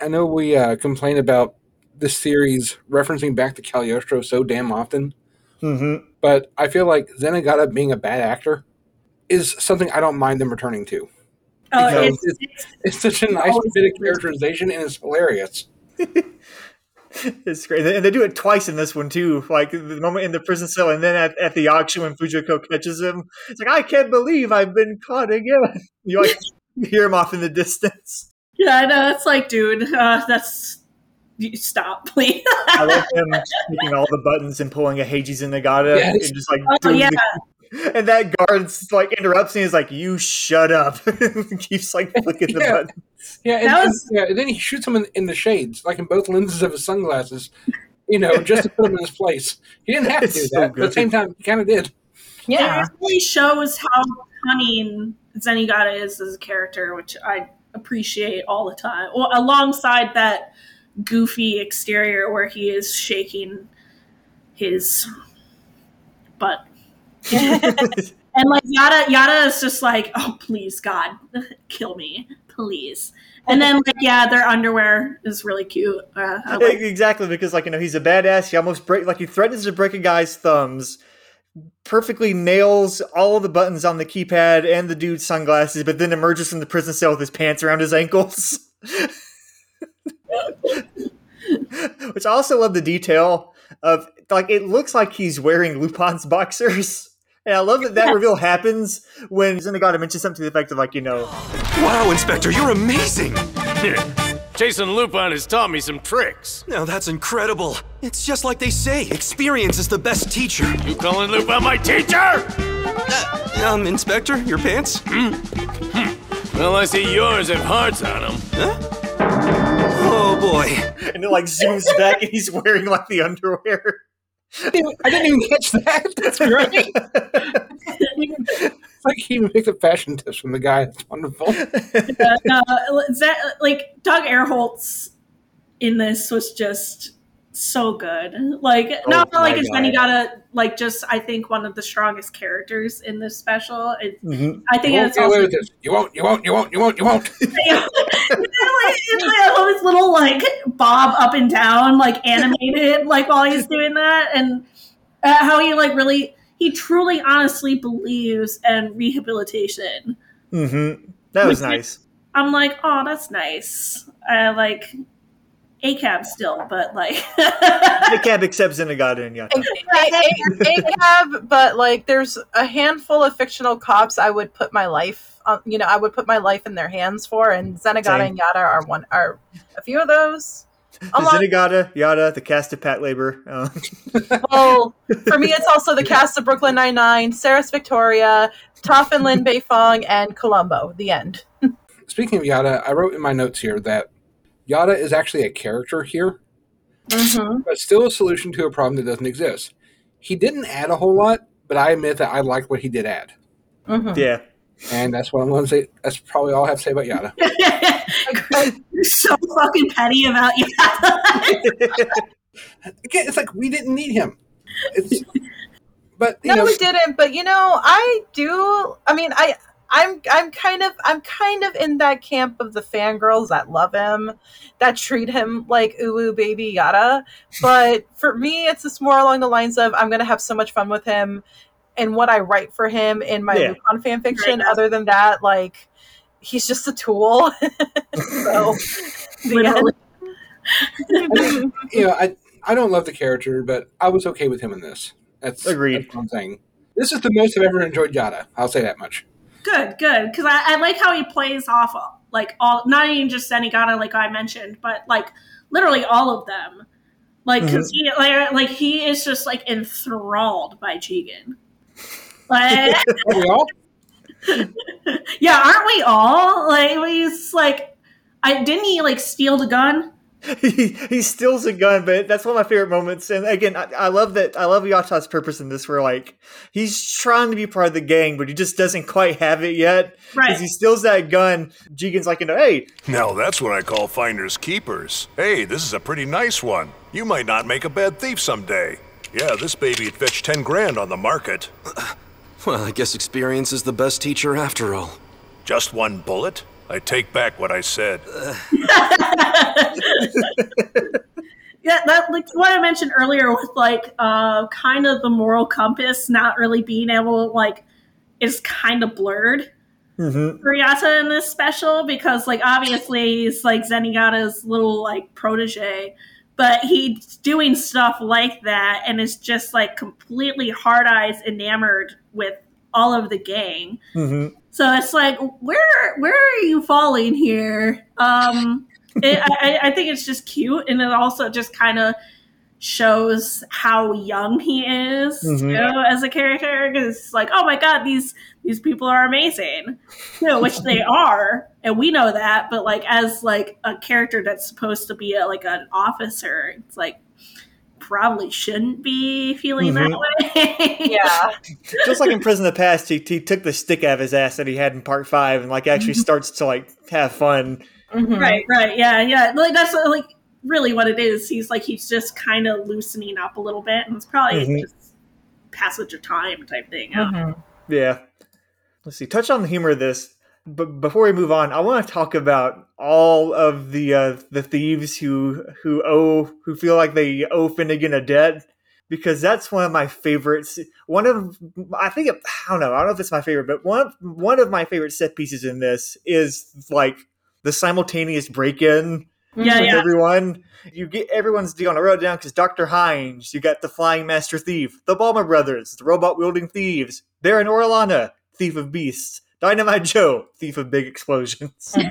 I know we uh, complain about this series referencing back to Cagliostro so damn often, Mm-hmm. but I feel like Zenigata being a bad actor is something I don't mind them returning to. Uh, Because it's, it's, it's such a nice bit of characterization and it's hilarious. It's great, and they do it twice in this one too. Like the moment in the prison cell, and then at, at the auction when Fujiko catches him, it's like I can't believe I've been caught again. You like hear him off in the distance. yeah, I know. It's like, dude, uh, that's. you- Stop, please. I love him taking all the buttons and pulling a Heiji Zenigata Yes. and just like Oh, doing yeah. the- and that guard's like interrupts and he's like, "You shut up!" Keeps like flicking the Yeah. button. Yeah, and, That and- was- yeah, and then he shoots him in, in the shades, like in both lenses of his sunglasses, you know, just to put him in his place. He didn't have to It's do so that, but at the same time, he kind of did. Yeah. It really shows how cunning Zenigata is as a character, which I appreciate all the time. Well, alongside that goofy exterior where he is shaking his butt. And like Yada, Yada is just like, oh please God, kill me, please. And then like yeah, their underwear is really cute. Uh, like- exactly because like you know he's a badass. He almost break like he threatens to break a guy's thumbs. perfectly nails all the buttons on the keypad and the dude's sunglasses, but then emerges from the prison cell with his pants around his ankles. Which I also love the detail of like it looks like he's wearing Lupin's boxers. And I love that that reveal happens when Zenigata mentions something to the effect of like, you know, Wow, Inspector, you're amazing! Jason Lupin has taught me some tricks. Now that's incredible. It's just like they say experience is the best teacher. You calling Lupin my teacher? Um, Inspector, your pants? Hmm. Well, I see yours have hearts on them. Huh? Oh boy. and it like zooms back and he's wearing like the underwear. I didn't, even catch that. That's great. it's like he even picked up fashion tips from the guy. It's wonderful. Uh, no, Ze- like Doug Erholtz in this was just so good. Like not Oh, like my is God. Gotta like just I think one of the strongest characters in this special. It, Mhm. I think it's also. You won't. You won't. You won't. You won't. You won't. it's like all his little like bob up and down, like animated, like while he's doing that, and uh, how he like really, he truly, honestly believes in rehabilitation. Mm-hmm. That was Which- nice. I'm like, oh, that's nice. I like ACAB still, but like, The cab accepts Zenigata and Yata. ACAB, but like there's a handful of fictional cops I would put my life on, you know, I would put my life in their hands for, and Zenigata Same. and Yada are one are a few of those. A lot, Zenigata, Yada, the cast of Patlabor. Um, well, for me, it's also the cast of Brooklyn Nine Nine, Saris Victoria, Toph and Lin Beifong, and Columbo. The end. Speaking of Yada, I wrote in my notes here that Yada is actually a character here, Mm-hmm. but still a solution to a problem that doesn't exist. He didn't add a whole lot, but I admit that I liked what he did add. Mm-hmm. yeah. And that's what I'm going to say. That's probably all I have to say about Yada. you're so fucking petty about you. Again, it's like we didn't need him. It's, but you No, know, we didn't. But you know, I do. I mean, I. I'm I'm kind of I'm kind of in that camp of the fangirls that love him, that treat him like ooh ooh baby yada. But for me, it's just more along the lines of I'm gonna have so much fun with him and what I write for him in my Yeah. Lupin fan fiction. Right. Other than that, like he's just a tool. so Literally. the you know, I I don't love the character, but I was okay with him in this. That's Agreed. That's what I'm saying. This is the most I've ever enjoyed Yada. I'll say that much. Good, good. Because I, I like how he plays off like all, not even just Zenigata, like I mentioned, but like literally all of them. Like, because he like, like he is just like enthralled by Jigen. Like, yeah, aren't we all? Like, he's like, I didn't he like steal the gun? he, he steals a gun, but that's one of my favorite moments. And again, I, I love that. I love Yata's purpose in this, where like he's trying to be part of the gang, but he just doesn't quite have it yet. Right. As he steals that gun, Jigen's like, you know, hey, Now that's what I call finders keepers. Hey, this is a pretty nice one. You might not make a bad thief someday. Yeah, this baby'd fetch 10 grand on the market. Well, I guess experience is the best teacher after all. Just one bullet? I take back what I said. Yeah, that like what I mentioned earlier with like uh kind of the moral compass not really being able to like is kind of blurred mm-hmm. for Yata in this special because like obviously he's like Zenigata's little like protege, but he's doing stuff like that and is just like completely hard eyes enamored with all of the gang. Mm-hmm. So it's like, where where are you falling here? Um, it, I, I think it's just cute, and it also just kind of shows how young he is Mhm. you know, as a character. Because it's like, oh my god, these these people are amazing, you know, which they are, and we know that. But like, as like a character that's supposed to be a, like an officer, it's like probably shouldn't be feeling that way. yeah. just like in Prison of the Past, he, he took the stick out of his ass that he had in part five, and like actually starts to like have fun. Mhm. Right, right, yeah, yeah. Like that's like really what it is. He's like he's just kind of loosening up a little bit, and it's probably Mhm. just passage of time type thing. Mhm. Yeah. Let's see. Touch on the humor of this. But before we move on, I want to talk about all of the uh, the thieves who who owe who feel like they owe Finnegan a debt because that's one of my favorites. One of I think it, I don't know. I don't know if it's my favorite, but one one of my favorite set pieces in this is like the simultaneous break in Yeah, with yeah. everyone. You get everyone's on a road down because Doctor Hines. You got the Flying Master Thief, the Bomber Brothers, the robot wielding thieves, Baron Orlana, Thief of Beasts, Dynamite Joe, Thief of Big Explosions.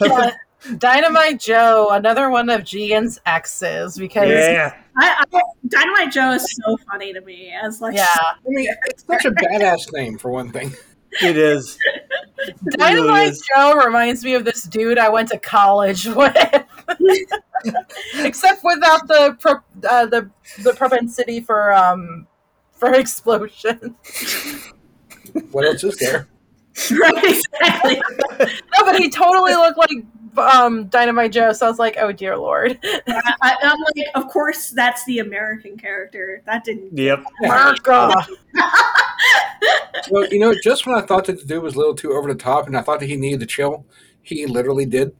Yeah, Dynamite Joe, another one of Jigen's exes, because yeah, I, I, Dynamite Joe is so funny to me as like yeah, I mean, it's such a badass name for one thing. it is. Dynamite is. Joe reminds me of this dude I went to college with, except without the pro, uh, the the propensity for um for explosion. What else is there? right exactly. No, but he totally looked like um Dynamite Joe. So I was like, oh dear lord, I, I, I'm like, of course that's the American character. That didn't. Yep. America. Well, you know, just when I thought that the dude was a little too over the top, and I thought that he needed to chill, he literally did.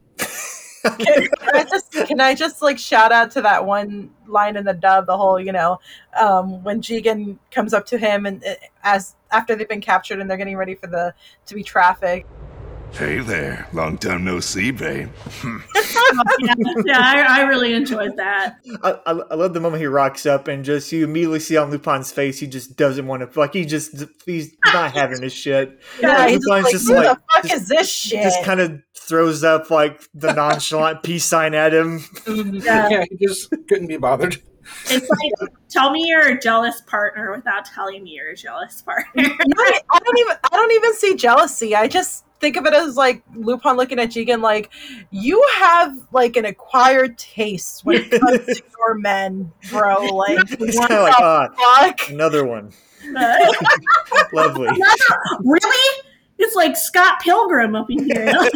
Can I just can I just like shout out to that one line in the dub, the whole you know, um, when Jigen comes up to him and uh, as after they've been captured and they're getting ready for the to be trafficked. Hey there, long time no see, babe. yeah, yeah I, I really enjoyed that. I, I, I love the moment he rocks up and just you immediately see on Lupin's face he just doesn't want to like he just he's not having his shit. Yeah, he's Lupin's just like, who the fuck just, is this shit? just kind of throws up like the nonchalant peace sign at him. Yeah. Yeah, he just couldn't be bothered. It's like tell me you're a jealous partner without telling me you're a jealous partner. No, I don't even I don't even see jealousy. I just think of it as like Lupin looking at Jigen like you have like an acquired taste when it comes to your men, bro. Like He's what kind like, ah, fuck? another one. Lovely. really? It's like Scott Pilgrim up in here.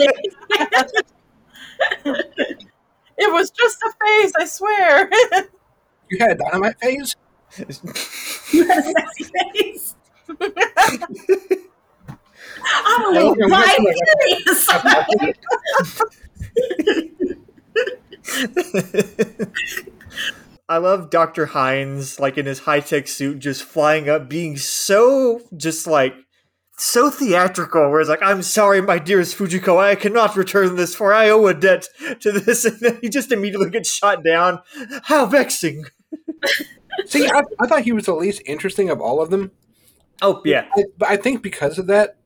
It was just a phase, I swear. You had a dynamite phase? you had a sexy face. I'm like, my why I love Dr. Hines, like in his high tech suit, just flying up, being so just like so theatrical, where it's like, I'm sorry, my dearest Fujiko, I cannot return this, for I owe a debt to this, and then he just immediately gets shot down. How vexing. See, I, I thought he was the least interesting of all of them. Oh, yeah. I, but I think because of that,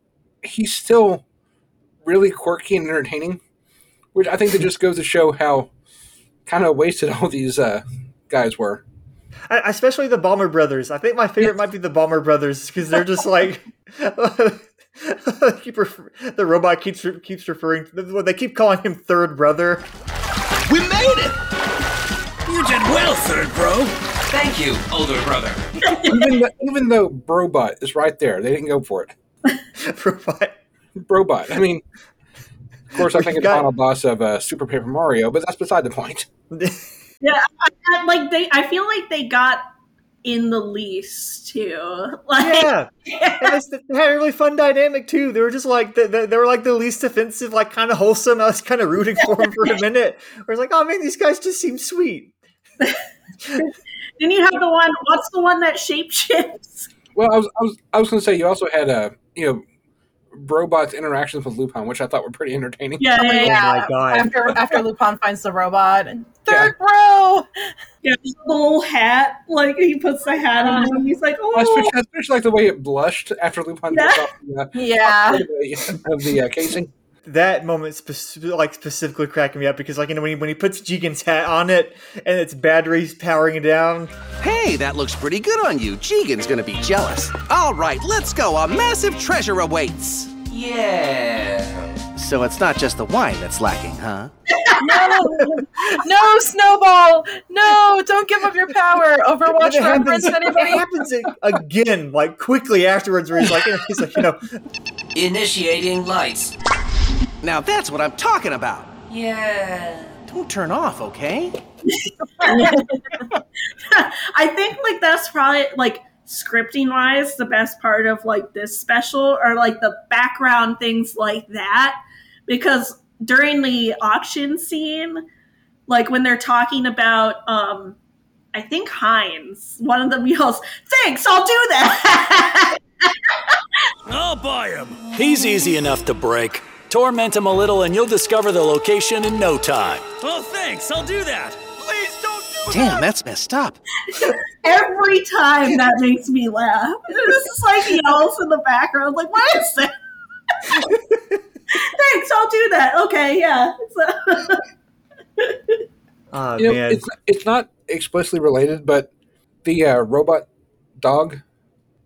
he's still really quirky and entertaining, which I think that just goes to show how kind of wasted all these uh, guys were. I, especially the Bomber brothers. I think my favorite might be the Bomber brothers because they're just like keep refer- the robot keeps keeps referring to they keep calling him third brother. We made it! You did well, third bro. Thank you, older brother. even, though, even though Brobot is right there, they didn't go for it. Brobot. Brobot. I mean, of course, I think it's got- the final boss of uh, Super Paper Mario, but that's beside the point. Yeah, I, I, like they, I feel like they got in the least too. Like, Yeah, and it's, they had a really fun dynamic too. They were just like they, they, they were like the least offensive, like kind of wholesome. I was kind of rooting for them for a minute. Where it's like, oh man, these guys just seem sweet. then you have the one. What's the one that shapeshifts? Well, I was, I was, I was going to say you also had a you know, Brobot's interactions with Lupin, which I thought were pretty entertaining. Yeah, yeah, Oh yeah. my god! After after Lupin finds the robot and third row. Yeah, the little hat. Like he puts the hat on, and he's like, "Oh, especially, I especially like the way it blushed after Lupin Yeah. off the, uh, Yeah. of the, of the uh, casing. That moment spec- like specifically cracking me up because like you know when he, when he puts Jigen's hat on it and its batteries powering it down. Hey, that looks pretty good on you. Jigen's gonna be jealous. All right, let's go. A massive treasure awaits. Yeah. So it's not just the wine that's lacking, huh? No, no, Snowball! No, don't give up your power. Overwatch And it happens, reference it happens again, like quickly afterwards, where he's like, he's like, you know, Initiating lights. Now that's what I'm talking about. Yeah. Don't turn off, okay? I think like that's probably like scripting wise the best part of like this special or like the background things like that because during the auction scene like when they're talking about um I think Heinz. One of them yells, "Thanks, I'll do that." I'll buy him. He's easy enough to break. Torment him a little and you'll discover the location in no time. Oh, thanks, I'll do that. Please don't do Damn, that's messed up. Every time that makes me laugh. It's just like yells in the background. Like, what is that? Thanks, I'll do that. Okay, yeah. So- Oh You know, man, it's it's not explicitly related, but the uh, robot dog.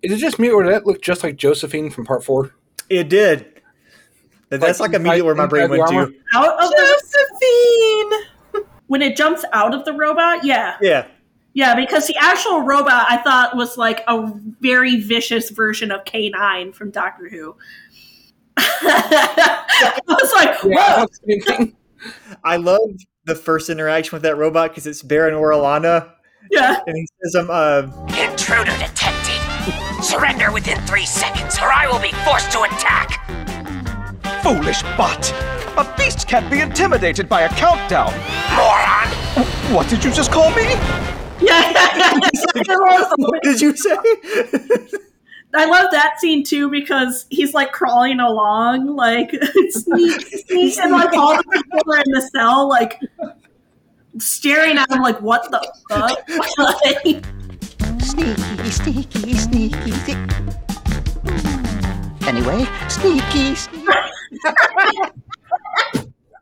Is it just me, or did that look just like Josephine from Part Four? it did. That- That's like, Like immediately where my brain went to. out of Josephine. when it jumps out of the robot, yeah. Yeah, Yeah, because the actual robot I thought was like a very vicious version of K9 from Doctor Who. I was like, whoa. thought the same thing. I love the first interaction with that robot because it's Baron Orlana, Yeah. and he says, "I'm uh, Intruder detected. Surrender within three seconds, or I will be forced to attack. Foolish bot! A beast can't be intimidated by a countdown! Moron! What did you just call me? Yeah. what did you say?" I love that scene too because he's like crawling along, like sneak, sneak, and like all the people are in the cell, like staring at him, like what the fuck? Like, Sneaky, sneaky, sneaky, sneaky. Anyway, sneaky, sneaky.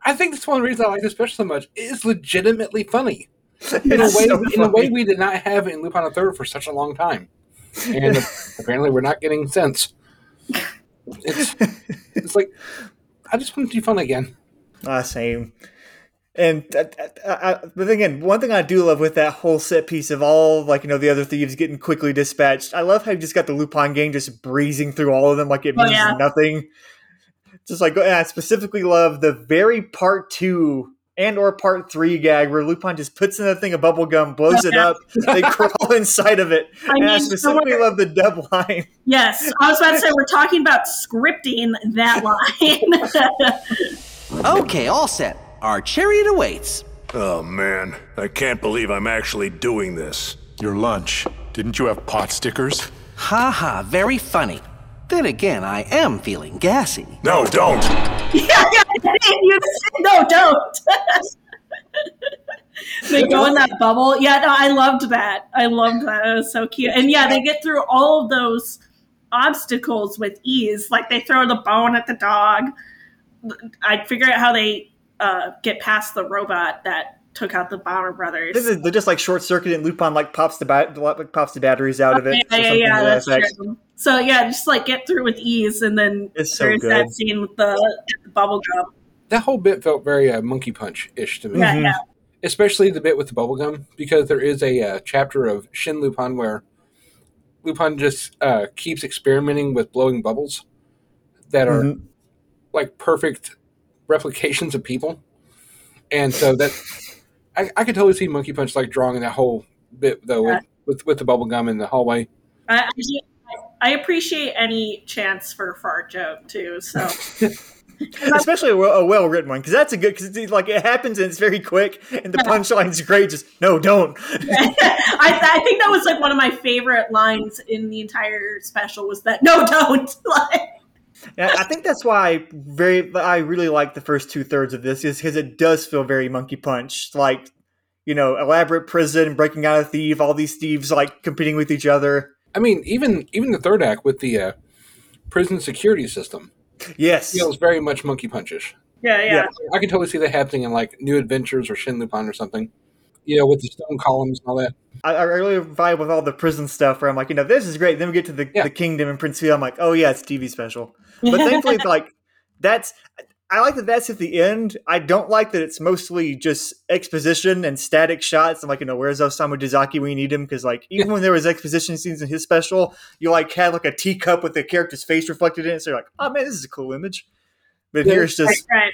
I think that's one of the reasons I like this special so much. It is legitimately funny in a way so in a way we did not have it in Lupin the Third for such a long time, and apparently we're not getting sense. It's it's like I just want to do fun again. Ah, same. And uh, uh, uh, but again, one thing I do love with that whole set piece of all like you know the other thieves getting quickly dispatched. I love how you just got the Lupin gang just breezing through all of them like it Oh, means yeah. nothing. Just like and I specifically love the very part two and or part three gag where Lupin just puts in that thing of bubble gum, blows it up, they crawl inside of it. I and I specifically somewhere- love the dub line. yes, I was about to say we're talking about scripting that line. Okay, all set. Our chariot awaits. Oh man, I can't believe I'm actually doing this. Your lunch. Didn't you have pot stickers? Ha ha, very funny. Then again, I am feeling gassy. No, don't! yeah, yeah, you said, no, don't. they go in that bubble. Yeah, no, I loved that. I loved that. It was so cute. And yeah, they get through all of those obstacles with ease. Like they throw the bone at the dog. I figure out how they uh, get past the robot that took out the Bomber Brothers. This is, they're just like short circuit and Lupin like pops the bat like pops the batteries out of it. Yeah, yeah, yeah, to that that's true. So yeah, just like get through with ease, and then It's so there's good. that scene with the, the bubble gum. That whole bit felt very uh, Monkey Punch ish to me. Yeah, yeah. especially the bit with the bubble gum, because there is a uh, chapter of Shin Lupin where Lupin just uh, keeps experimenting with blowing bubbles that are Mhm. like perfect replications of people, and so that I, I could totally see Monkey Punch like drawing that whole bit though Yeah. with, with with the bubblegum in the hallway. I, I, appreciate any chance for a fart joke too. So especially a, well- a well-written one because that's a good because like it happens and it's very quick and the punchline's great just no don't I, I think that was like one of my favorite lines in the entire special was that no don't like Yeah, i think that's why i very i really like the first two-thirds of this is because it does feel very monkey punch like you know elaborate prison breaking out a thief all these thieves like competing with each other I mean, even even the third act with the uh, prison security system yes feels very much Monkey Punchish. yeah yeah, I can totally see that happening in like New Adventures or Shin Lupin or something. You know, with the stone columns and all that. I, I really vibe with all the prison stuff where I'm like, you know, this is great. Then we get to the, the kingdom and Prince Phil. I'm like, oh yeah, it's TV special. But thankfully, like that's I like that that's at the end. I don't like that it's mostly just exposition and static shots. I'm like, you know, where's Osamu Dezaki when you need him? Because like even when there was exposition scenes in his special, you like had like a teacup with the character's face reflected in it. So you're like, oh man, this is a cool image. But here it's just right.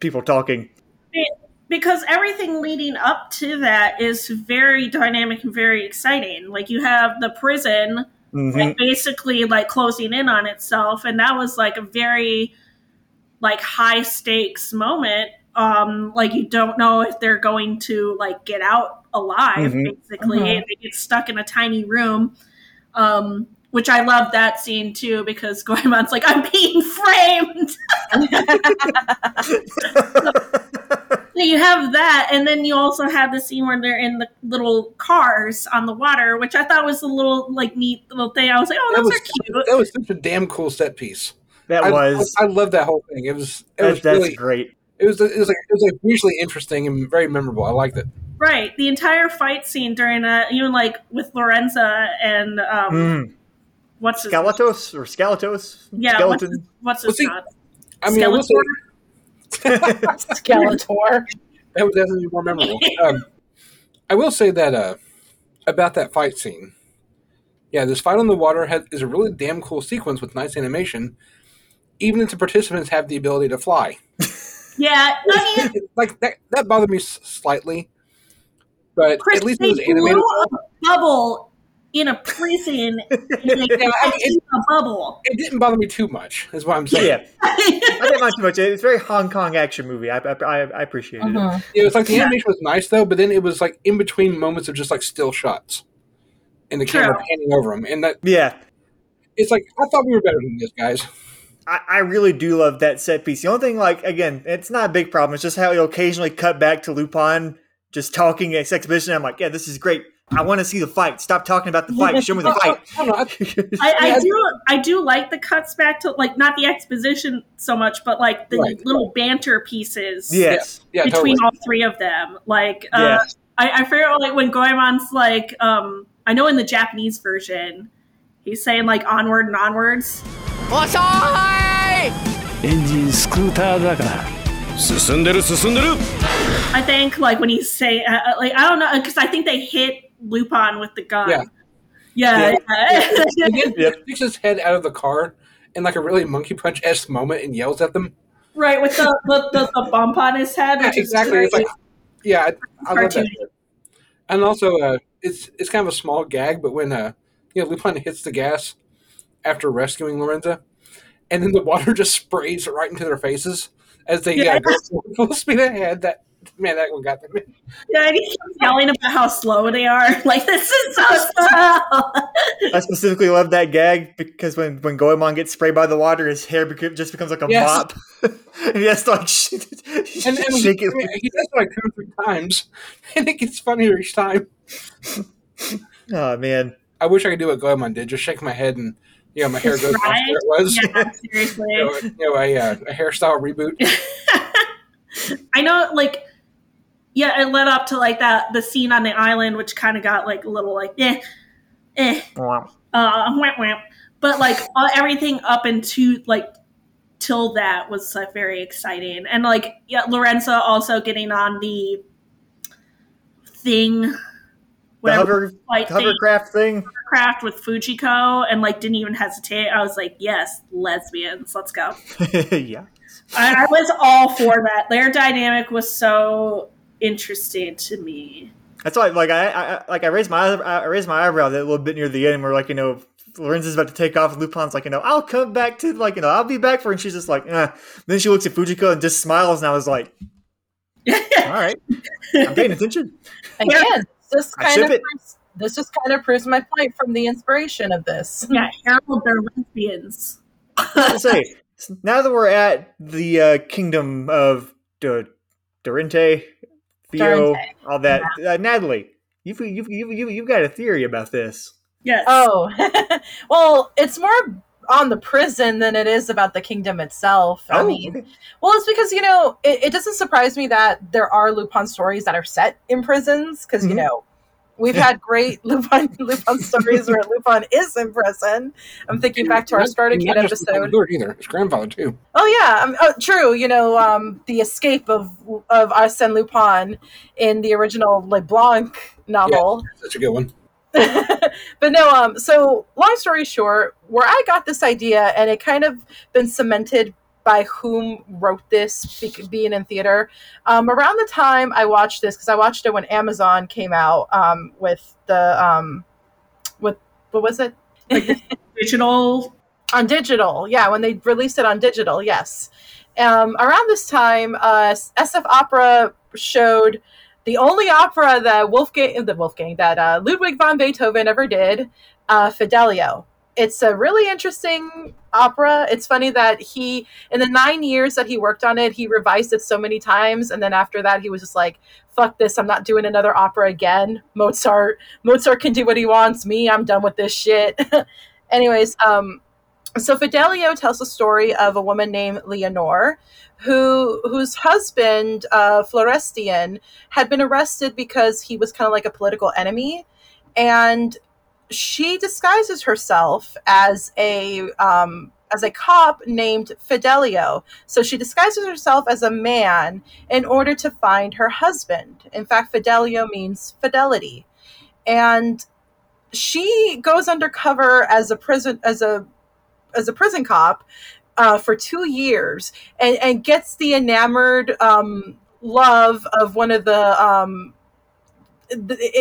people talking. Because everything leading up to that is very dynamic and very exciting. Like you have the prison Mhm. like basically like closing in on itself and that was like a very like high stakes moment um, like you don't know if they're going to like get out alive. Mhm. Basically, Mhm. and they get stuck in a tiny room. Um, which I love that scene too because Goemon's like, I'm being framed. So you have that, and then you also have the scene where they're in the little cars on the water, which I thought was a little like neat little thing. I was like, oh, That those was, are cute. that was such a damn cool set piece. That I, was- I, I love that whole thing. It was. It That- was that's really great. It was. It was like it was like visually interesting and very memorable. I liked it. Right, the entire fight scene during that, even like with Lorenza and um, Mm. what's his Skeletos or Skeletos? yeah, what's his, Skeleton. what's his see. I mean, I will say Skeletor. that was definitely more memorable. um, I will say that uh, about that fight scene. Yeah, this fight on the water has, is a really damn cool sequence with nice animation. Even if the participants have the ability to fly, Yeah, I mean, like that, that bothered me slightly. But Chris, at least it was animated. blew a bubble in a prison. and Yeah, I mean, in a bubble. It didn't bother me too much, is what I'm saying. Yeah, I think not mind too much. It's a very Hong Kong action movie. I I, I, I appreciate it. Yeah, it was like the animation was nice though, but then it was like in between moments of just like still shots, and the camera True. panning over them, and that Yeah, it's like I thought we were better than this, guys. I, I really do love that set piece. The only thing, like, again, it's not a big problem. It's just how it'll occasionally cut back to Lupin just talking at exhibition. I'm like, yeah, this is great. I want to see the fight. Stop talking about the fight. Show me the fight. I, I, do. I do like the cuts back to like not the exposition so much, but like the right. little banter pieces. Yes. Yeah, between totally. all three of them, like uh, yes. I, I figure like when Goemon's like, um, I know in the Japanese version, he's saying like onward and onwards. I think like when he say, uh, uh, like I don't know because I think they hit Lupin with the gun. Yeah. Yeah. Yeah. yeah. And then sticks his head out of the car in like a really monkey punch esque moment and yells at them. right with the the, the, the bump on his head. Yeah, exactly. It's like, yeah, I, I love that. And also, uh, it's it's kind of a small gag, but when uh, you know, Lupin hits the gas after rescuing Lorenza, and then the water just sprays right into their faces as they Yeah. uh, go full speed ahead. That man, that one got them. Yeah, and he keeps yelling about how slow they are. Like this is so slow. I specifically love that gag because when, when Goemon gets sprayed by the water, his hair beca- just becomes like a Yes. mop. and he has to like sh- And, and shake he, it. I mean, he does it like two or three times, and it gets funnier each time. Oh, man. I wish I could do what Goemon did. Just shake my head and you know my hair goes back to Right? where it was. Yeah, seriously. You know, you know, a, uh, a hairstyle reboot. I know, like, yeah, it led up to like that the scene on the island, which kind of got like a little like eh, eh, uh, whamp whamp. But like uh, everything up into like till that was like very exciting, and like yeah, Lorenza also getting on the thing, The whatever hover, flight thing, hovercraft thing. hovercraft with Fujiko, and like didn't even hesitate. I was like, yes, lesbians, let's go. yeah. I, I was all for that. Their dynamic was so interesting to me. That's why, like I, I like I raised my I raised my eyebrow that little bit near the end, where like you know Lorenzo's about to take off, and Lupin's like you know I'll come back to like you know I'll be back for, her," and she's just like, eh. then she looks at Fujiko and just smiles, and I was like, all right, I'm paying attention. Again, this kind of proves, this just kind of proves my point from the inspiration of this. Yeah, Harold, they're lesbians. say now that we're at the uh, kingdom of D- Dorente, Theo, Dorente. all that, uh, Natalie, you've, you've you've you've you've got a theory about this. Yes. Oh, well, it's more on the prison than it is about the kingdom itself. I Oh, mean, okay. well, it's because you know it, it doesn't surprise me that there are Lupin stories that are set in prisons because you Mhm. know we've had great Lupin Lupin stories where Lupin is in prison. I'm thinking back to our Starter Kid episode. Either. His grandfather too. Oh yeah, um, oh, true. You know, um, the escape of of Arsène Lupin in the original LeBlanc novel. That's a good one. but no, um, so long story short, where I got this idea, and it kind of been cemented by whom wrote this be- being in theater. Um, around the time I watched this, because I watched it when Amazon came out um, with the um, with what was it? Digital. on digital, yeah, when they released it on digital, yes. Um, around this time, uh, SF Opera showed the only opera that Wolfgang, the Wolfgang, that uh, Ludwig van Beethoven ever did, uh, Fidelio. It's a really interesting opera. It's funny that he, in the nine years that he worked on it, he revised it so many times, and then after that, he was just like, "Fuck this! I'm not doing another opera again." Mozart, Mozart can do what he wants. Me, I'm done with this shit. Anyways, um, so Fidelio tells the story of a woman named Leonore, who whose husband uh, Florestan had been arrested because he was kind of like a political enemy, and she disguises herself as a um, as a cop named Fidelio. So she disguises herself as a man in order to find her husband. In fact, Fidelio means fidelity, and she goes undercover as a prison as a as a prison cop uh, for two years and, and gets the enamored um, love of one of the um,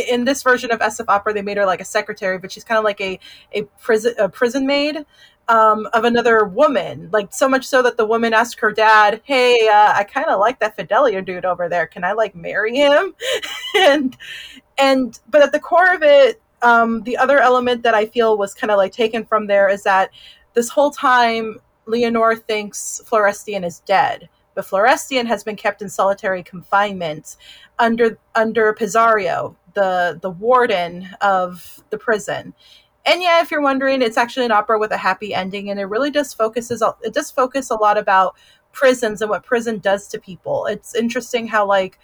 in this version of SF Opera, they made her like a secretary, but she's kind of like a a prison a prison maid um, of another woman. Like so much so that the woman asked her dad, "Hey, uh, I kind of like that Fidelio dude over there. Can I like marry him?" and and but at the core of it, um, the other element that I feel was kind of like taken from there is that this whole time Leonore thinks Florestan is dead, but Florestan has been kept in solitary confinement under under Pizarro, the the warden of the prison. And yeah, if you're wondering, it's actually an opera with a happy ending, and it really does focuses it does focus a lot about prisons and what prison does to people. It's interesting how like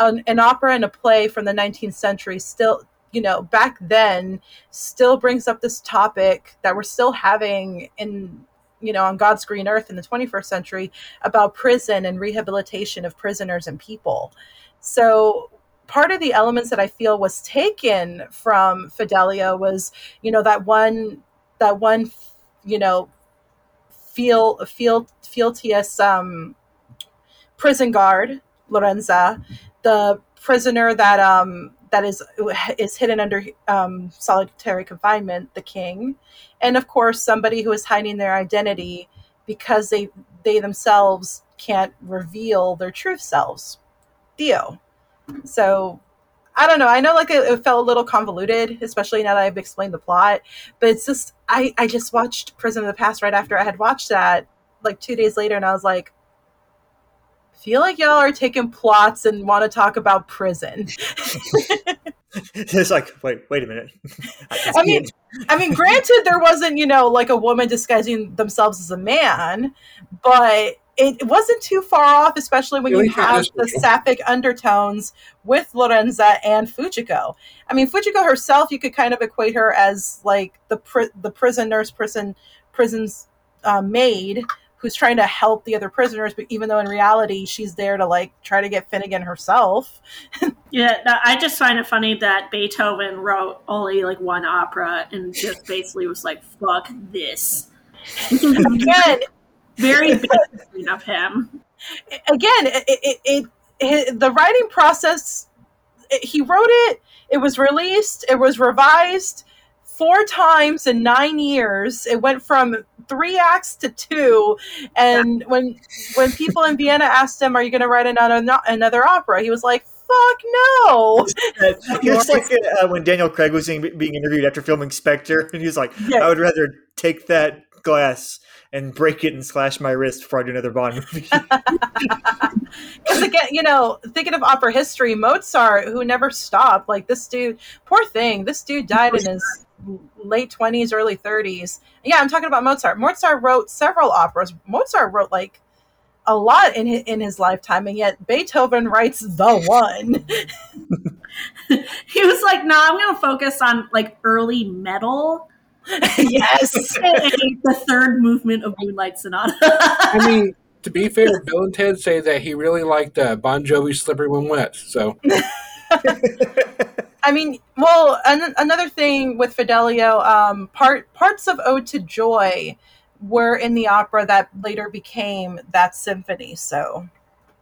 an, an opera and a play from the 19th century still you know back then still brings up this topic that we're still having in you know on god's green earth in the 21st century about prison and rehabilitation of prisoners and people. So part of the elements that i feel was taken from Fidelio was you know that one that one you know feel feel fealtious um prison guard lorenza the prisoner that um that is is hidden under um, solitary confinement, the king, and of course somebody who is hiding their identity because they they themselves can't reveal their true selves, Theo. So I don't know. I know like it, it, felt a little convoluted, especially now that I've explained the plot. But it's just I I just watched Prison of the Past right after I had watched that like two days later, and I was like, feel like y'all are taking plots and want to talk about prison. it's like, wait, wait a minute. I, I mean, I mean, granted, there wasn't, you know, like a woman disguising themselves as a man, but it wasn't too far off, especially when you have the sapphic undertones with Lorenza and Fujiko. I mean, Fujiko herself, you could kind of equate her as like the pri- the prison nurse, prison prison's uh, maid who's trying to help the other prisoners, but even though in reality she's there to like try to get Finnegan herself. yeah, I just find it funny that Beethoven wrote only like one opera and just basically was like, "Fuck this." Again, very big of him. Again, it, it, it, it the writing process. he wrote it. It was released. It was revised four times in nine years. It went from three acts to two. And when when people in Vienna asked him, "Are you going to write another another opera?" He was like, "Fuck no!" It's like uh, when Daniel Craig was being, being interviewed after filming Spectre, and he was like, yeah. "I would rather take that glass." And break it and slash my wrist before I do another Bond movie. Because again, you know, thinking of opera history, Mozart, who never stopped, like this dude, poor thing, this dude died in his late 20s, early 30s. Yeah, I'm talking about Mozart. Mozart wrote several operas. Mozart wrote like a lot in his, in his lifetime, and yet Beethoven writes the one. he was like, "No, nah, I'm going to focus on like early metal." yes, the third movement of Moonlight Sonata. I mean, to be fair, Bill and Ted say that he really liked uh, Bon Jovi's "Slippery When Wet." So. I mean, well, an- another thing with Fidelio, um, part parts of "Ode to Joy" were in the opera that later became that symphony. So,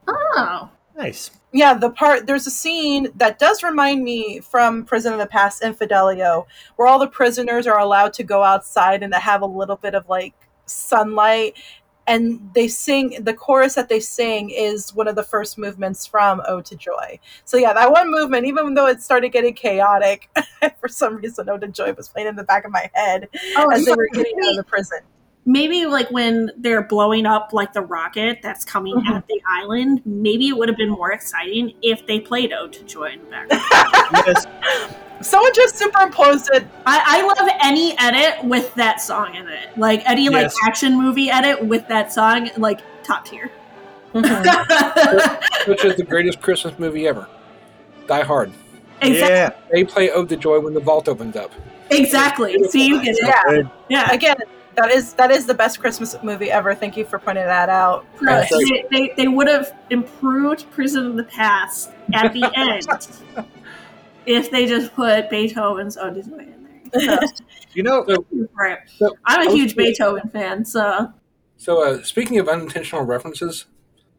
oh, nice. Yeah, the part there's a scene that does remind me from Prison of the Past in Fidelio, where all the prisoners are allowed to go outside and to have a little bit of like sunlight and they sing the chorus that they sing is one of the first movements from Ode to Joy. So yeah, that one movement, even though it started getting chaotic, for some reason Ode to Joy was playing in the back of my head Oh, as they were getting out of the prison. maybe like when they're blowing up like the rocket that's coming Mm-hmm. at the island, maybe it would have been more exciting if they played Ode to Joy in the background. Someone just superimposed it. I, I love any edit with that song in it. Like any like action movie edit with that song, like top tier. Mm-hmm. Which is the greatest Christmas movie ever. Die Hard. Exactly. Yeah. They play Ode to Joy when the vault opens up. Exactly. See, you get it. Yeah. Yeah. Again, that is that is the best Christmas movie ever. Thank you for pointing that out. No, they, they, they would have improved Prison of the Past at the end if they just put Beethoven's Ode to Joy in there. So, You know, right. So, I'm a huge curious- Beethoven fan, so So, uh, speaking of unintentional references,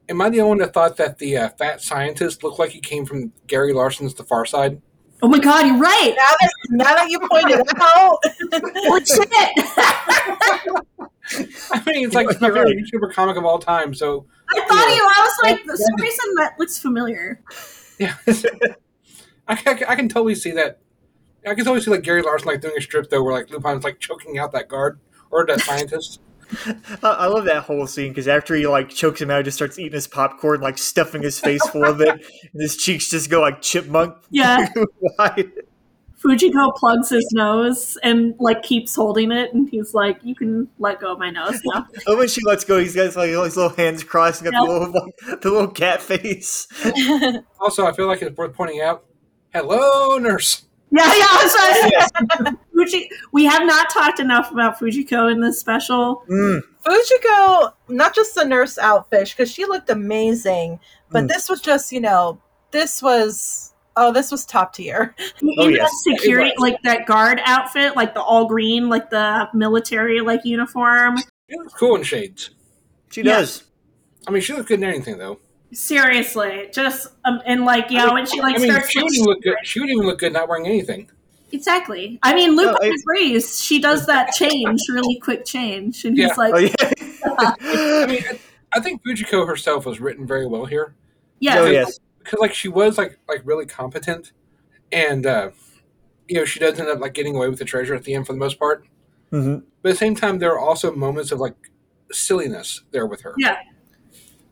am I the only one that thought that the uh, fat scientist looked like he came from Gary Larson's The Far Side? oh my god, you're right. Now that now that you pointed it out, Holy shit! I mean, it's like it's my favorite right. YouTuber comic of all time. So, I thought you. I was like, Yeah. for some reason that looks familiar. yeah, I, can- I can totally see that. I can totally see like Gary Larson like doing a strip though, where like Lupin's like choking out that guard or that scientist. I, I love that whole scene because after he like chokes him out, he just starts eating his popcorn, like stuffing his face full of it, and his cheeks just go like chipmunk Yeah. Fujiko plugs his nose and like keeps holding it, and he's like, "You can let go of my nose now." And when she lets go, he's got like his little hands crossed and got the little like, the little cat face. Also, I feel like it's worth pointing out. Hello, nurse. Yeah, yeah. I was Fuji. We have not talked enough about Fujiko in this special. Mm. Fujiko, not just the nurse outfit, because she looked amazing, but Mm. this was just, you know, this was oh, this was top tier. Oh, in yes. that security, like that guard outfit, like the all green, like the military like uniform. She looks cool in shades. She Yeah. does. I mean, she looks good in anything though. Seriously, just um, and like you I mean, when she like I mean, starts she would even look good. She would even look good not wearing anything. Exactly. I mean, Lupin No, I- agrees. She does that change, really quick change, and he's like, Oh yeah. I mean, I- I think Fujiko herself was written very well here. "Yeah, Oh yes. because like she was like like really competent, and uh, you know she does end up like getting away with the treasure at the end for the most part. hmm But at the same time, there are also moments of like silliness there with her, yeah,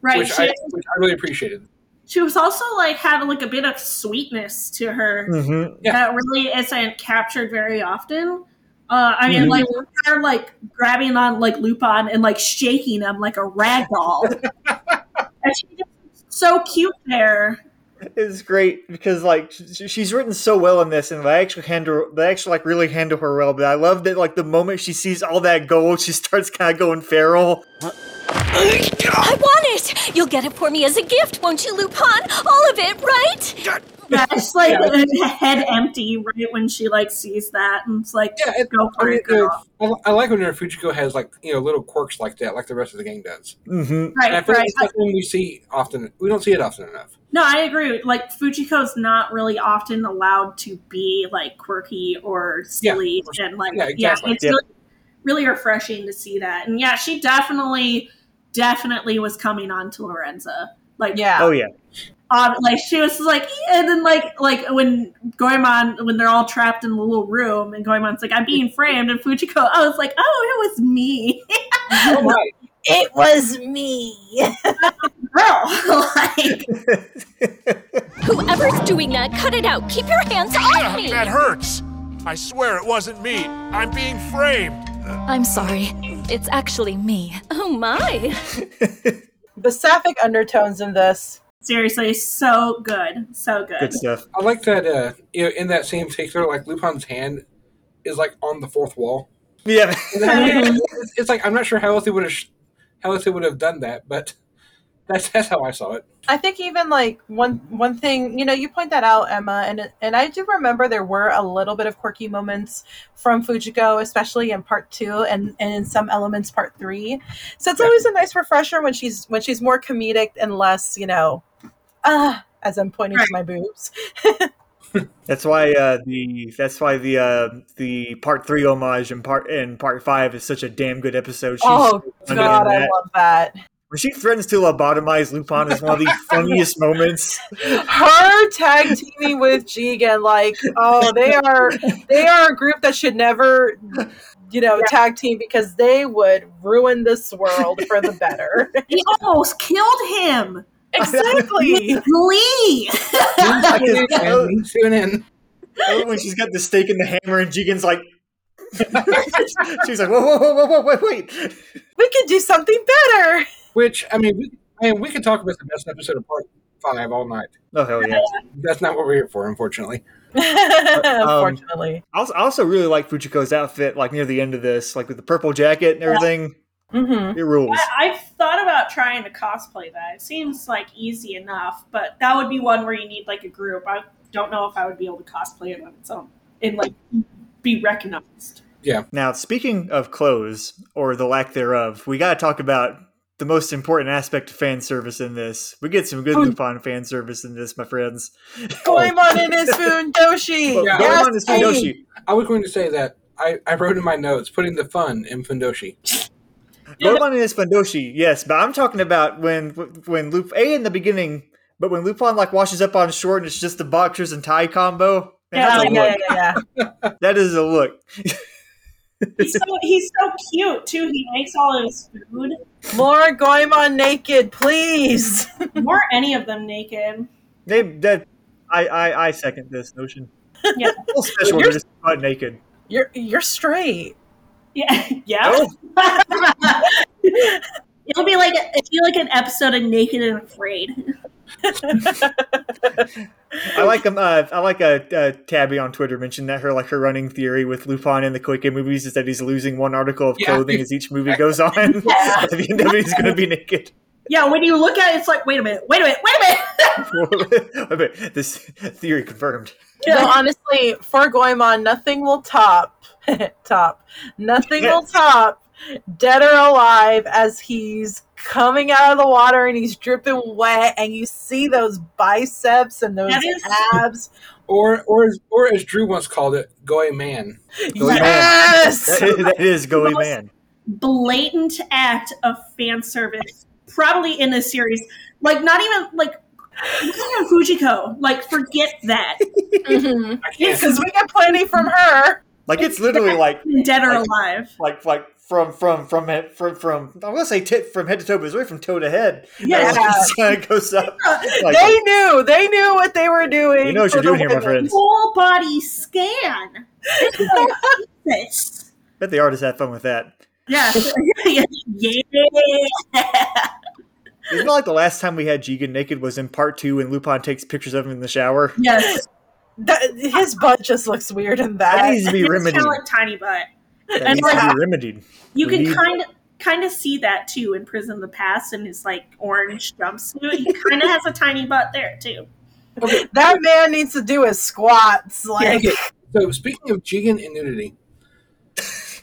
right." which She, I which I really appreciated. she was also like had like a bit of sweetness to her hmm Yeah. that really isn't captured very often. Uh, I mean, Mhm. like her like grabbing on like Lupin and like shaking him like a rag doll, and she just so cute there. It's great because like she's written so well in this, and they actually handle they actually like really handle her well. But I love that like the moment she sees all that gold, she starts kind of going feral. I want it! You'll get it for me as a gift, won't you, Lupin? All of it, right? Yeah, it's like a head empty right when she like sees that, and it's like, Yeah, it, go I, for mean, it, girl. I, I like when Fujiko has like you know little quirks like that, like the rest of the gang does. Mm-hmm. And I Right, feel right. it's something we see often. We don't see it often enough. No, I agree. Like Fujiko's not really often allowed to be like quirky or silly, and like Yeah, yeah, it's Yeah. really, really refreshing to see that. And yeah, she definitely, definitely was coming on to Lorenza. Like Yeah. Oh yeah. um, like she was like, and then like like when Goemon when they're all trapped in the little room, and Goemon's like, I'm being framed, and Fujiko, I was like, oh, it was me, Oh my! It was me. girl. like, Whoever's doing that, cut it out. Keep your hands off me. That hurts. I swear it wasn't me. I'm being framed. I'm sorry. It's actually me. oh my, The sapphic undertones in this. seriously, so good, so good. Good stuff. I like that. Uh, you know, in that same particular, like Lupin's hand is like on the fourth wall. Yeah. It's, it's like I'm not sure how else he would have how else he would have done that, but that's that's how I saw it. I think even like one one thing, you know, you point that out, Emma, and and I do remember there were a little bit of quirky moments from Fujiko, especially in part two, and and in some elements part three. So it's always a nice refresher when she's when she's more comedic and less, you know, uh, as I'm pointing to my boobs. That's why uh, the that's why the uh, the part three homage and part and part five is such a damn good episode. She's oh funny god, I love that. When she threatens to lobotomize Lupin is one of the funniest moments. Her tag teaming with Jigen, like, oh, they are they are a group that should never, you know, tag team because they would ruin this world for the better. He almost killed him. Exactly. With Lee. Tune in. I when she's got the stake and the hammer, and Jigen's like, she's like, whoa, whoa, whoa, whoa, whoa, wait, wait. We can do something better. Which I mean, we, I mean, we could talk about the best episode of Part Five all night. Oh hell yeah! That's not what we're here for, unfortunately. Unfortunately. I also, I also really like Fujiko's outfit, like near the end of this, like with the purple jacket and everything. Mm-hmm. It rules. I, I've thought about trying to cosplay that. It seems like easy enough, but that would be one where you need like a group. I don't know if I would be able to cosplay it on its own and like be recognized. Yeah. Now, speaking of clothes or the lack thereof, we got to talk about the most important aspect of fan service in this. We get some good Lupin fan service in this, my friends. Goemon and his Fundoshi. Yeah, Yes, Goemon is Fundoshi. I was going to say that I, I wrote in my notes putting the fun in Fundoshi. Goemon is Fundoshi, yes, but I'm talking about when when Lup A in the beginning, but when Lupin like washes up on short and it's just the boxers and tie combo. man, Yeah, that's a yeah, look. yeah, yeah. That is a look. He's so he's so cute too. He makes all his food. More Goemon naked, please. More any of them naked. They that I, I I second this notion. Yeah. Full special You're- just butt naked. You're you're straight. Yeah. Yeah. It'll be like it'll be like an episode of Naked and Afraid. I like um, uh, I like a uh, uh, Tabby on Twitter mentioned that her like her running theory with Lupin in the Koike movies is that he's losing one article of Yeah. clothing as each movie goes on. At the end of it, he's going to be naked. Yeah, when you look at it, it's like, wait a minute, wait a minute, wait a minute. Wait a minute, this theory confirmed. No, honestly, for Goemon, nothing will top top. Nothing will top Dead or Alive as he's coming out of the water and he's dripping wet and you see those biceps and those That is- abs. Or or as- or as Drew once called it, Goy Man. Yes! That is, that is Goey Man. Blatant act of fan service, probably in this series. Like, not even like. Look Fujiko. Like, forget that. Mhm. I can't. Because we get plenty from her. Like it's literally like Dead or Like- alive. like like from from from head from from I'm gonna say tit from head to toe, but it's really from toe to head. Yeah. it goes up. Like, they knew. They knew what they were doing. You know what you're doing here, my women. friends. Full body scan. Bet the artist had fun with that. Yeah. yeah. Isn't it like the last time we had Jigen naked was in part two when Lupin takes pictures of him in the shower? Yes. That, his butt just looks weird in That that. needs to be remedied. kind of like tiny butt. That and needs like- to be remedied. You We can need- kind of kind of see that too in Prison of the Past in his like orange jumpsuit. He kind of has a tiny butt there too. Okay. that man needs to do his squats. Like, Okay, so speaking of Jigen and nudity,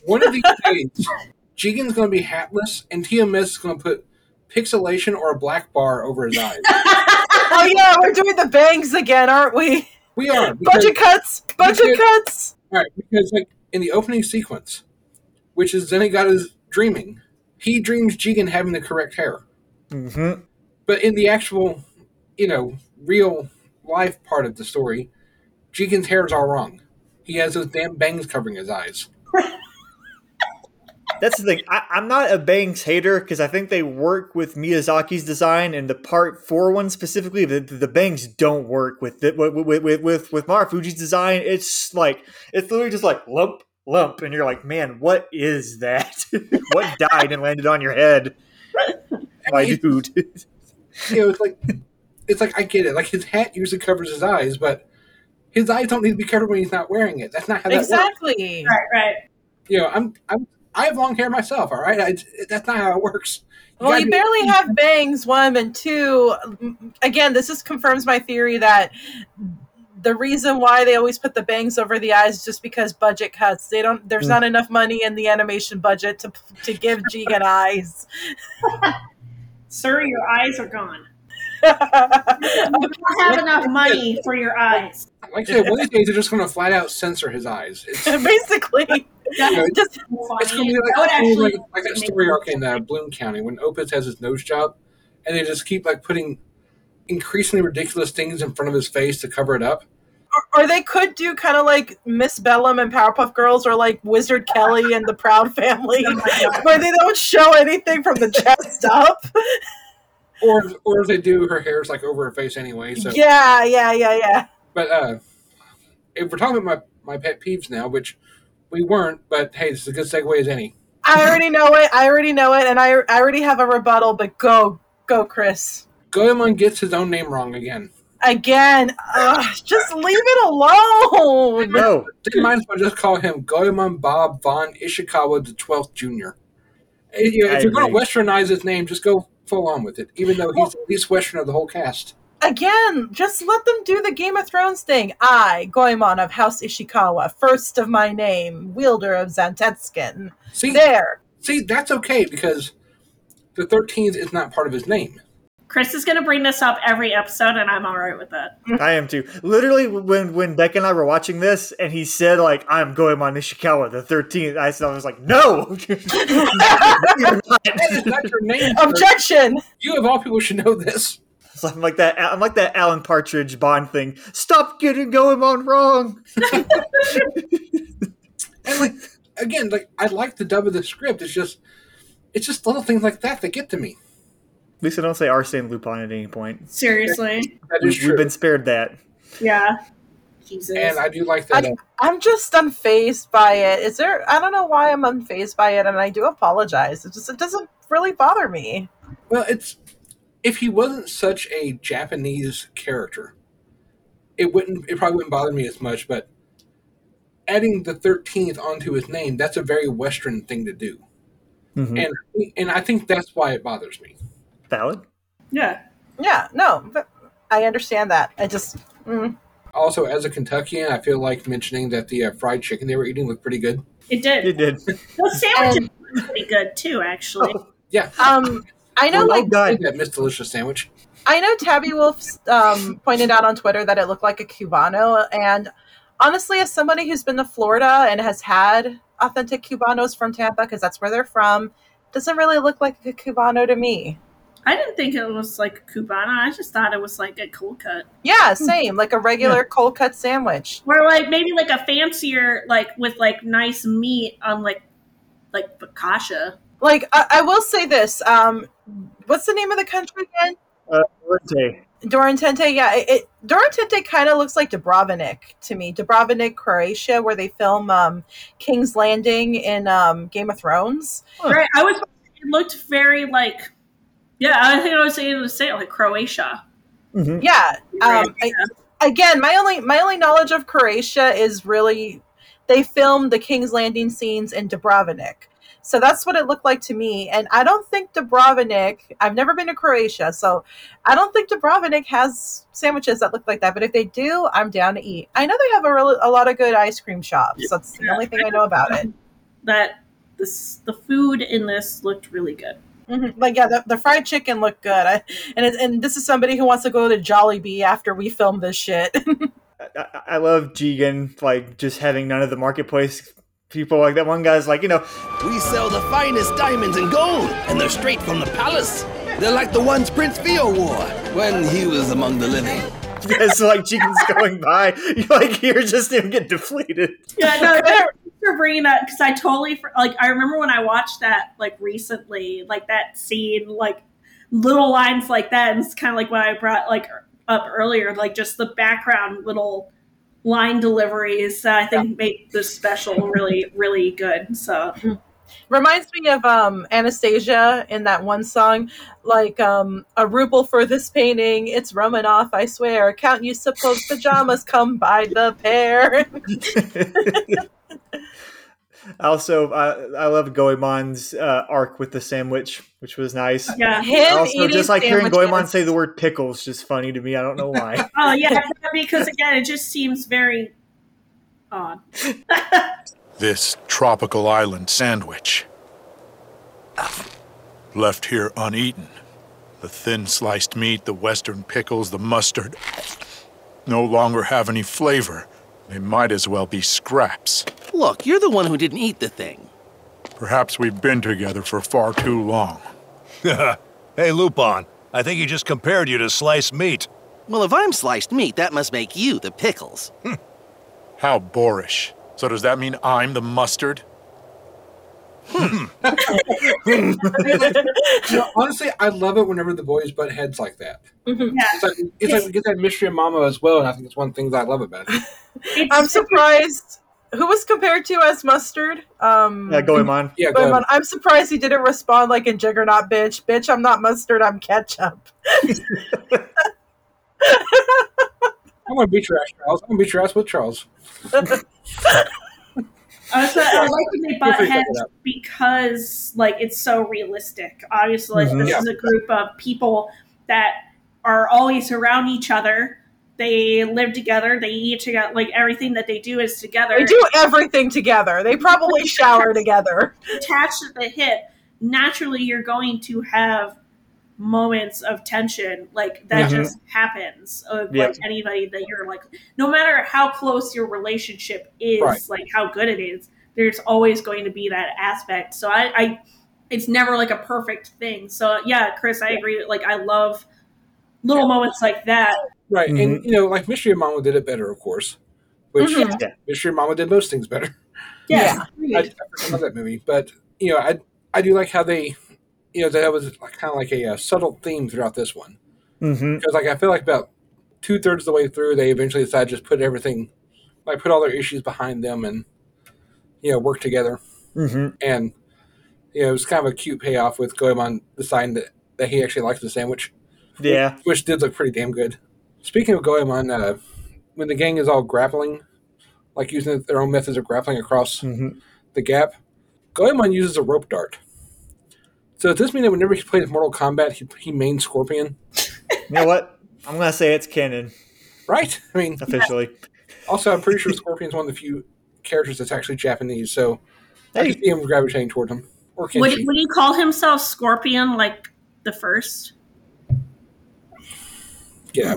one of these days, Jigen's going to be hatless, and TMS is going to put pixelation or a black bar over his eyes. oh yeah, we're doing the bangs again, aren't we? We are Budget cuts. Budget because- cuts. right, because like in the opening sequence, which is Zenigata's dreaming, he dreams Jigen having the correct hair, Mm-hmm. but in the actual, you know, real life part of the story, Jigen's hair is all wrong. He has those damn bangs covering his eyes. That's the thing. I, I'm not a Banks hater because I think they work with Miyazaki's design and the part four one specifically. The, the Banks don't work with it with with with with, with Marufuji's design. It's like it's literally just like lump lump, and you're like, man, what is that? what died and landed on your head? My dude. you know, it's like it's like I get it. Like his hat usually covers his eyes, but his eyes don't need to be covered when he's not wearing it. That's not how that works. Exactly. Right, right. You know, I'm I'm I have long hair myself. All right, I, that's not how it works. Well, gotta you be- barely have bangs, one and two. Again, this just confirms my theory that the reason why they always put the bangs over the eyes is just because budget cuts. They don't. There's Mm. not enough money in the animation budget to to give Jigen eyes. Sir, your eyes are gone. You don't have enough money for your eyes. Like I said, one of these days they're just going to flat out censor his eyes. It's, Basically, you know, just it's going to be That would like, actually like, like that story arc in uh, Bloom County when Opus has his nose job, and they just keep like putting increasingly ridiculous things in front of his face to cover it up. or, or they could do kind of like Miss Bellum and Powerpuff Girls, or like Wizard Kelly and the Proud Family, where they don't show anything from the chest up. Or, or if they do, her hair's like over her face anyway. So Yeah, yeah, yeah, yeah. But uh, if we're talking about my, my pet peeves now, which we weren't, but hey, this is a good segue as any. I already know it. I already know it, and I I already have a rebuttal. But go, go, Chris. Goemon gets his own name wrong again. Again, Ugh, just leave it alone. No. They might as well just call him Goemon Bob von Ishikawa the Twelfth Junior. You know, I if you're going to westernize his name, just go full on with it. Even though he's the least Western of the whole cast. Again, just let them do the Game of Thrones thing. I, Goemon of House Ishikawa, first of my name, wielder of Zantetsuken. See there. See, that's okay because the thirteenth is not part of his name. Chris is going to bring this up every episode, and I'm all right with that. Mm-hmm. I am too. Literally, when when Beck and I were watching this, and he said like, "I'm Goemon Ishikawa the 13th," I, I was like, "No, That is not your name. sir. Objection. You of all people should know this. So I'm like that. I'm like that Alan Partridge Bond thing. Stop getting Goemon wrong. And like again, like I like the dub of the script. It's just it's just little things like that that get to me. At least I don't say Arsene Lupin at any point. Seriously. That We, is we've been spared that. Yeah. Jesus. And I do like that. I, uh, I'm just unfazed by it. Is there? I don't know why I'm unfazed by it, and I do apologize. It just it doesn't really bother me. Well, it's if he wasn't such a Japanese character, it wouldn't. It probably wouldn't bother me as much. But adding the thirteenth onto his name, that's a very Western thing to do, Mhm. and and I think that's why it bothers me. Valid. yeah. Yeah, no, but I understand that. I just mm, Also, as a Kentuckian, I feel like mentioning that the uh, fried chicken they were eating looked pretty good. It did. It did. Those sandwiches were pretty good, too, actually. Yeah, um, I know well like done, that Miss Delicious sandwich. I know Tabby Wolf um, pointed out on Twitter that it looked like a Cubano, and honestly, as somebody who's been to Florida and has had authentic Cubanos from Tampa, because that's where they're from, doesn't really look like a Cubano to me. I didn't think it was like a Cubana. I just thought it was like a cold cut. Yeah, same, like a regular cold cut sandwich. Or like maybe like a fancier, like with like nice meat on like like focaccia. Like I, I will say this, um, what's the name of the country again? Uh, Orte. Dorintente, yeah, it, it Dorintente kind of looks like Dubrovnik to me. Dubrovnik, Croatia, where they film um, King's Landing in um, Game of Thrones. Right. I was. It looked very like. Yeah, I think I was able to say it like Croatia. Yeah. Um, I, again, my only my only knowledge of Croatia is really they filmed the King's Landing scenes in Dubrovnik. So that's what it looked like to me. And I don't think Dubrovnik, I've never been to Croatia, so I don't think Dubrovnik has sandwiches that look like that. But if they do, I'm down to eat. I know they have a, real, a lot of good ice cream shops. That's the only thing I know about it. That this the food in this looked really good. hmm Like yeah, the, the fried chicken looked good. I, and it, and this is somebody who wants to go to Jollibee after we film this shit. I, I love Jigen, like just having none of the marketplace people. Like that one guy's like, you know, We sell the finest diamonds and gold, and they're straight from the palace. They're like the ones Prince Theo wore when he was among the living. as like chickens going by, you like hear just him get deflated. Yeah, no, thanks for bringing that because I totally for, like. I remember when I watched that like recently, like that scene, like little lines like that, and it's kind of like what I brought like up earlier, like just the background little line deliveries that I think make this special really, really good. So Reminds me of um, Anastasia in that one song, like um, a ruble for this painting. It's Romanoff, I swear. Count you suppose pajamas come by the pair. Also, I, I love Goemon's uh, arc with the sandwich, which was nice. Yeah. Him also, just like hearing sandwiches. Goemon say the word pickles, just funny to me. I don't know why. oh yeah, because again, it just seems very odd. This tropical island sandwich. Left here uneaten. The thin sliced meat, the western pickles, the mustard. no longer have any flavor. They might as well be scraps. Look, you're the one who didn't eat the thing. Perhaps we've been together for far too long. hey, Lupin, I think he just compared you to sliced meat. Well, if I'm sliced meat, that must make you the pickles. Hmm. How boorish. So does that mean I'm the mustard? Hmm. You know, honestly, I love it whenever the boys butt heads like that. Mm-hmm. It's like it's like we get that mystery of Mamo as well, and I think it's one of the things I love about it. I'm surprised. Who was compared to as mustard? Um, Yeah, Goemon. Yeah, Goemon. I'm surprised he didn't respond like in Juggernaut, bitch. Bitch, I'm not mustard. I'm ketchup. I'm gonna beat your ass, Charles. I'm gonna beat your ass with Charles. I I like when they butt to heads check because like it's so realistic. Obviously, like, Mhm. this Yeah. is a group of people that are always around each other. They live together. They eat together. Like everything that they do is together. They do everything together. They probably shower together. attached at the hip. Naturally, you're going to have moments of tension like that Mhm. just happens of Yep. like anybody that you're like no matter how close your relationship is Right. like how good it is there's always going to be that aspect so I, I it's never like a perfect thing so yeah chris i agree like i love little moments like that Right, Mm-hmm. and you know, like Mystery of Mamo did it better, of course. Which Mhm. Yeah. Mystery of Mamo did most things better. yeah, I, I love that movie, but you know, I I do like how they, you know, that was kind of like a, uh subtle theme throughout this one Mm-hmm. because like I feel like about two thirds of the way through, they eventually decided to just put everything, like put all their issues behind them and you know work together, Mm-hmm. and you know it was kind of a cute payoff with Goemon deciding that that he actually likes the sandwich. Yeah. which did look pretty damn good. Speaking of Goemon, uh, when the gang is all grappling, like using their own methods of grappling across Mm-hmm. the gap, Goemon uses a rope dart. So does this mean that whenever he plays Mortal Kombat, he, he mains Scorpion? You know what? I'm gonna say it's canon Right? I mean, officially. also, I'm pretty sure Scorpion's one of the few characters that's actually Japanese, so I Hey. can see him gravitating toward him. Or would, Kenshi. would he call himself scorpion like the first Yeah.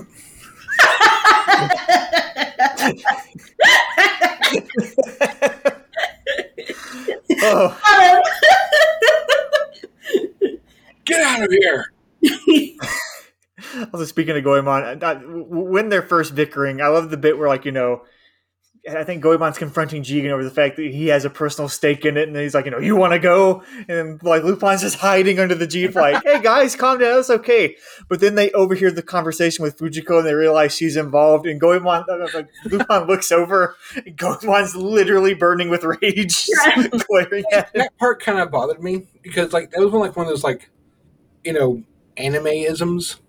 Oh, Get out of here! also speaking of Goemon, when they're first bickering, I love the bit where like you know. I think Goemon's confronting Jigen over the fact that he has a personal stake in it, and he's like, you know, you want to go, and like Lupin's just hiding under the jeep, like, hey guys, calm down, it's okay. But then they overhear the conversation with Fujiko, and they realize she's involved, and Goemon, uh, like, Lupin looks over, and Goemon's literally burning with rage, glaring that part kind of bothered me because like that was one like one of those like you know anime-isms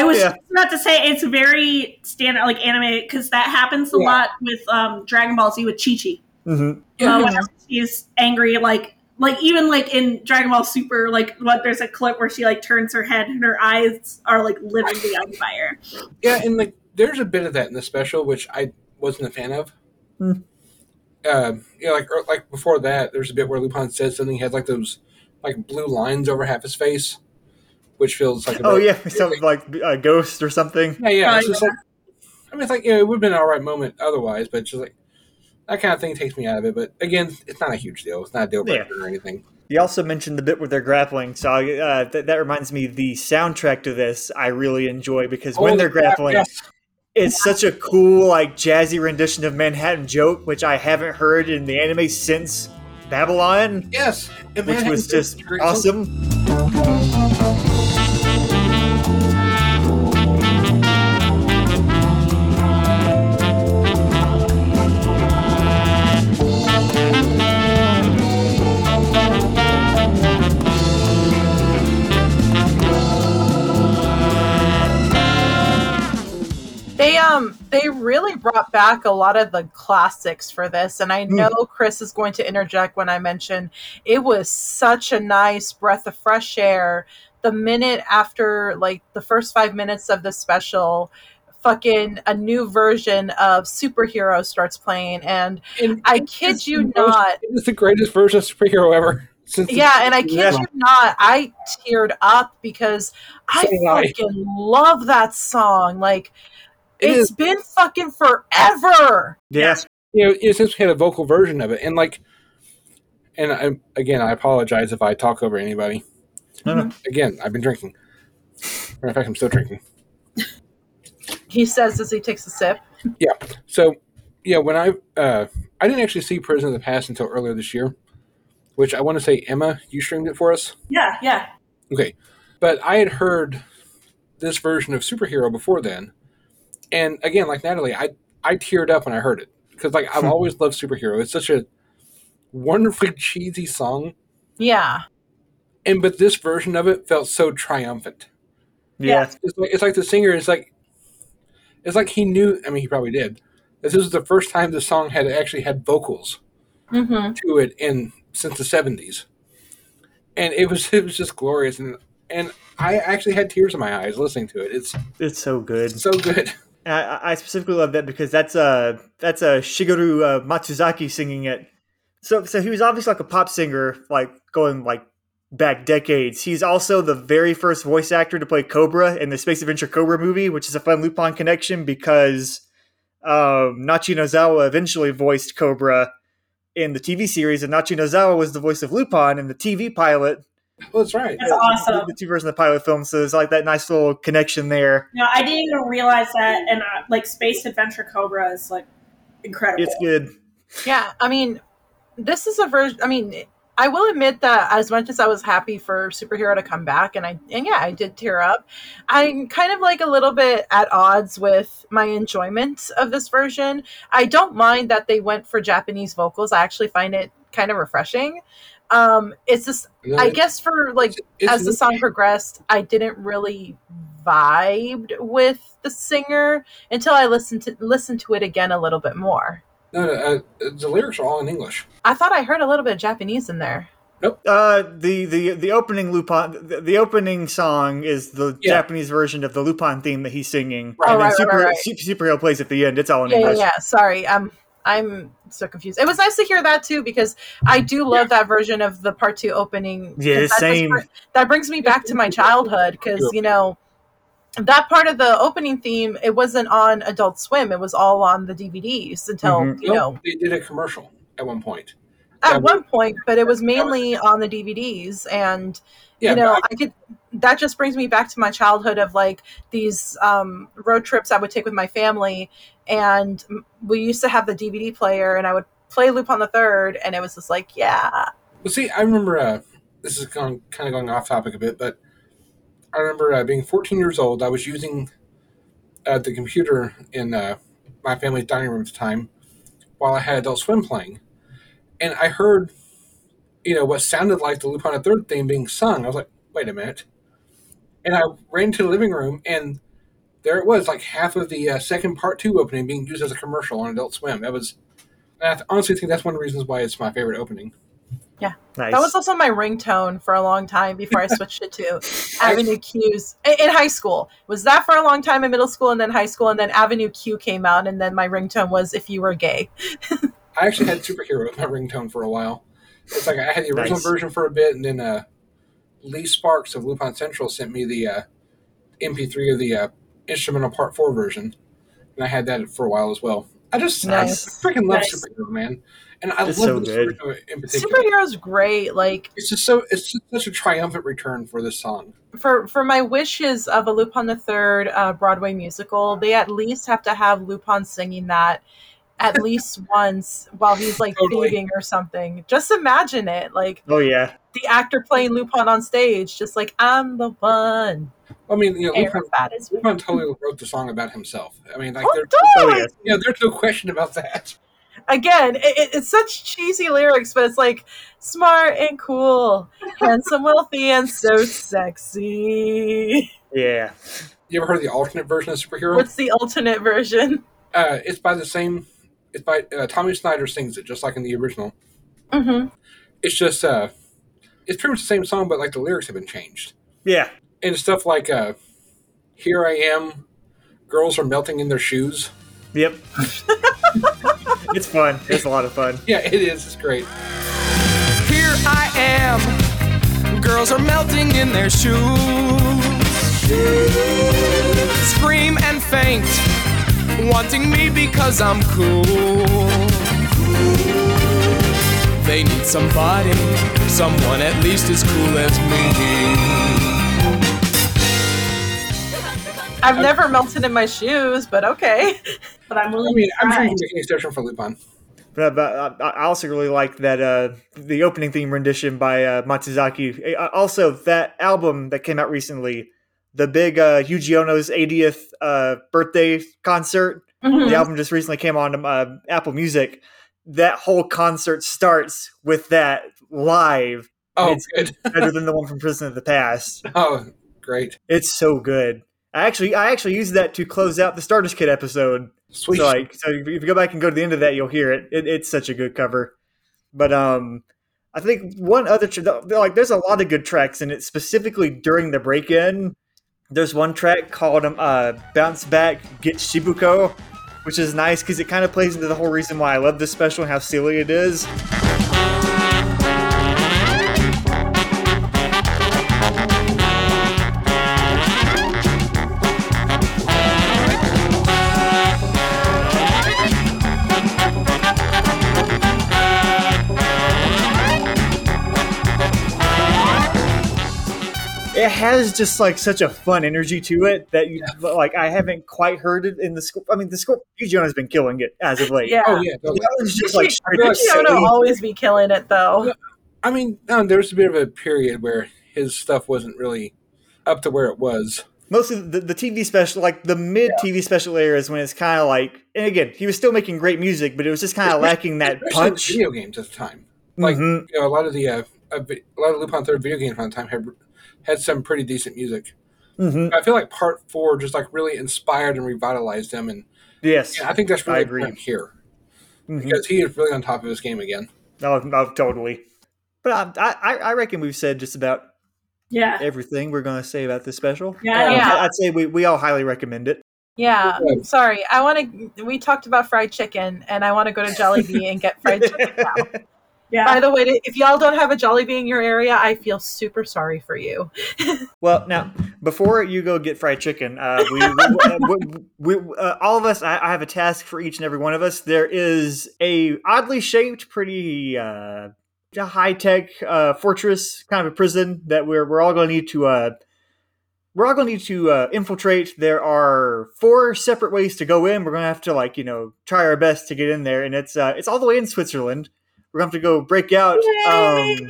I was Yeah. about to say it's very standard, like anime, because that happens a Yeah. lot with um, Dragon Ball Z with Chi Chi. Mm-hmm. Uh, whenever she's angry, like like even like in Dragon Ball Super, like what there's a clip where she like turns her head and her eyes are like literally on fire. Yeah, and like there's a bit of that in the special, which I wasn't a fan of. Hmm. Uh, you know, like or, like before that, there's a bit where Lupin says something. He has like those like blue lines over half his face, which feels like a Oh yeah, something like a ghost or something. yeah, yeah. Oh, It's just like I mean, it's like you know, it would have been an all right moment otherwise, but it's just like that kind of thing takes me out of it. But again, it's not a huge deal. It's not a deal breaker or anything. You also mentioned the bit where they're grappling, so uh, th- that reminds me the soundtrack to this I really enjoy because when they're crap, grappling, yes. it's such a cool like jazzy rendition of Manhattan Joke, which I haven't heard in the anime since Babylon, Yes, which was just a great awesome. They really brought back a lot of the classics for this, and I hmm. know Chris is going to interject when I mention it was such a nice breath of fresh air. The minute after like the first five minutes of the special, fucking a new version of superhero starts playing, and, I kid you not, It's the greatest version of superhero ever. Yeah, and I kid Yeah. you not, I teared up because So I. fucking love that song. Like, It It's is- been fucking forever. Yeah. you know, you know, since we had a vocal version of it, and like, and I, again, I apologize if I talk over anybody. No, no. Again, I've been drinking. Matter of fact, I'm still drinking. He says as he takes a sip. Yeah. So, yeah, when I uh, I didn't actually see Prison of the Past until earlier this year, which I want to say Emma, you streamed it for us. Yeah, yeah. Okay, but I had heard this version of superhero before then, and again, like Natalie, I I teared up when I heard it because like I've always loved superhero. It's such a wonderfully cheesy song, Yeah. and but this version of it felt so triumphant. Yeah. It's like, it's like the singer is like, it's like he knew. I mean, he probably did. This is the first time the song had actually had vocals Mm-hmm. to it in since the seventies, and it was it was just glorious. And and I actually had tears in my eyes listening to it. It's It's so good. so good. I, I specifically love that because that's uh that's uh, Shigeru uh, Matsuzaki singing it. So so he was obviously like a pop singer, like going like back decades. He's also the very first voice actor to play Cobra in the Space Adventure Cobra movie, which is a fun Lupin connection because um, Nachi Nozawa eventually voiced Cobra in the TV series, and Nachi Nozawa was the voice of Lupin in the TV pilot. Well, that's right. That's awesome. The, the two versions of the pilot film, so it's like that nice little connection there. No, I didn't even realize that. And uh, like Space Adventure Cobra is like incredible. It's good. Yeah, I mean, this is a version. I mean, I will admit that as much as I was happy for superhero to come back, and I and yeah, I did tear up. I'm kind of like a little bit at odds with my enjoyment of this version. I don't mind that they went for Japanese vocals. I actually find it kind of refreshing. Um, it's just, No, I guess, for like it's as the song progressed, I didn't really vibed with the singer until I listened to listened to it again a little bit more. No, no, uh, the lyrics are all in English. I thought I heard a little bit of Japanese in there. Uh, the the the opening Lupin, the, the opening song is the Yeah. Japanese version of the Lupin theme that he's singing, Right. and Oh, then right, Super, right, right. Super Superhero plays at the end. It's all in Yeah, yeah, English. yeah. Sorry, I'm I'm so confused. It was nice to hear that too because I do love that version of the part two opening. Yeah, that same. br- that brings me back to my childhood because you know that part of the opening theme it wasn't on Adult Swim. It was all on the DVDs until Mhm. you know Nope, they did a commercial at one point. At one point, but it was mainly on the DVDs, and Yeah, you know, but I could. That just brings me back to my childhood of like these um, road trips I would take with my family, and we used to have the DVD player, and I would play Lupin the Third, and it was just like, yeah, Well, see, I remember uh, this is going, kind of going off topic a bit, but I remember uh, being 14 years old. I was using uh, the computer in uh, my family's dining room at the time while I had Adult Swim playing, and I heard, you know, what sounded like the Lupin the Third theme being sung. I was like, wait a minute, and I ran to the living room, and there it was, like half of the uh, second part two opening being used as a commercial on Adult Swim. That was, and I honestly think that's one of the reasons why it's my favorite opening. yeah. Nice. That was also my ringtone for a long time before I switched it to Avenue Q's in, in high school. Was that for a long time in middle school and then high school, and then Avenue Q came out, and then my ringtone was "If You Were Gay." I actually had superhero as my ringtone for a while. It's like I had the original Nice. version for a bit, and then uh, Lee Sparks of Lupin Central sent me the uh, MP3 of the uh, instrumental Part Four version, and I had that for a while as well. I just Nice. I freaking love Nice. superhero, man, and I It's love so this good. version in particular. Superhero's great. Like It's just so it's just such a triumphant return for this song. for for my wishes of a Lupin the Third uh, Broadway musical, they at least have to have Lupin singing that at least once while he's like Totally. thieving or something. Just imagine it, like Oh yeah. the actor playing Lupin on stage, just like I'm the one. I mean, you know, Lupin, Lupin totally wrote the song about himself. I mean, like, Oh, there, Oh totally. yeah. yeah, there's no question about that. Again, it, it- it's such cheesy lyrics, but it's like smart and cool, handsome, wealthy, and so sexy. Yeah. You ever heard the alternate version of superhero? What's the alternate version? Uh, it's by the same. It's by uh, Tommy Snyder sings it just like in the original. Mm-hmm. It's just uh, it's pretty much the same song, but like the lyrics have been changed Yeah. and stuff like uh, "Here I am, girls are melting in their shoes." Yep. it's fun. It's a lot of fun. Yeah, it is. It's great. Here I am. Girls are melting in their shoes. Scream and faint wanting me because I'm cool. They need somebody, someone at least as cool as me. I've never melted in my shoes, but okay. But I'm I willing mean, to I'm sure try. you can make an exception for Lupin. But, but I I also really like that uh, the opening theme rendition by uh, Matsuzaki. Uh, Also, that album that came out recently, the big uh, Yuji Ono's 80th uh, birthday concert. Mhm. The album just recently came on uh, Apple Music. That whole concert starts with that live. Oh, it's good. better than the one from Prison of the Past. Oh, great. It's so good. I actually, I actually used that to close out the Stardust Kid episode. Sweet. So like, so if you go back and go to the end of that, you'll hear it. it it's such a good cover. But um, I think one other tr- like, there's a lot of good tracks in it. Specifically during the break-in, there's one track called um, uh, "Bounce Back Get Shibuko," which is nice because it kind of plays into the whole reason why I love this special and how silly it is. Has just like such a fun energy to it that you like I haven't quite heard it in the score. I mean, the score Yuji has been killing it as of late. Yeah. Oh, yeah. totally. That one's just like straight up Yuji Ono silly. always be killing it though. I mean, no, there was a bit of a period where his stuff wasn't really up to where it was. Mostly the, the TV special, like the mid TV special era, is when it's kind of like, and again, he was still making great music, but it was just kind of lacking that punch. Video games at the time, like Mhm. you know, a lot of the uh, a a lot of Lupin Third video games around the time had had some pretty decent music. Mhm. I feel like Part Four just like really inspired and revitalized him, and Yes, yeah, I think that's I really agree. important here Mhm. because he is really on top of his game again. Oh, no, totally. But I, I, I reckon we've said just about Yeah. everything we're going to say about this special. Yeah, Um, yeah. I'd say we, we all highly recommend it. Yeah, sorry. I want to. We talked about fried chicken, and I want to go to Jollibee and get fried chicken now. Yeah. By the way, if y'all don't have a Jolly Jollibee in your area, I feel super sorry for you. Well, now before you go get fried chicken, uh, we, we, we, we uh, all of us. I, I have a task for each and every one of us. There is a oddly shaped, pretty uh, high tech uh, fortress, kind of a prison that we're we're all going to need to. Uh, we're all going to need to uh, infiltrate. There are four separate ways to go in. We're going to have to like you know try our best to get in there, and it's uh, it's all the way in Switzerland. We're going to have to go break out. Um,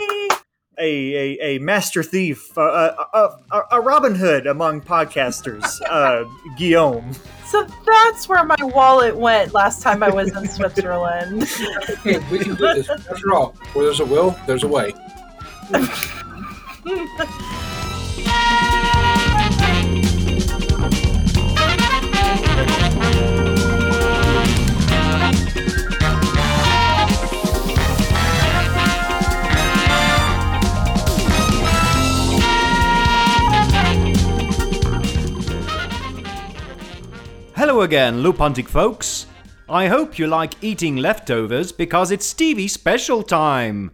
a, a, a master thief, uh, a, a, a Robin Hood among podcasters, uh, Guillaume. So that's where my wallet went last time I was in Switzerland. Hey, we can do this. After all, where there's a will, there's a way. Hello again, Lupintic folks. I hope you like eating leftovers because it's TV special time.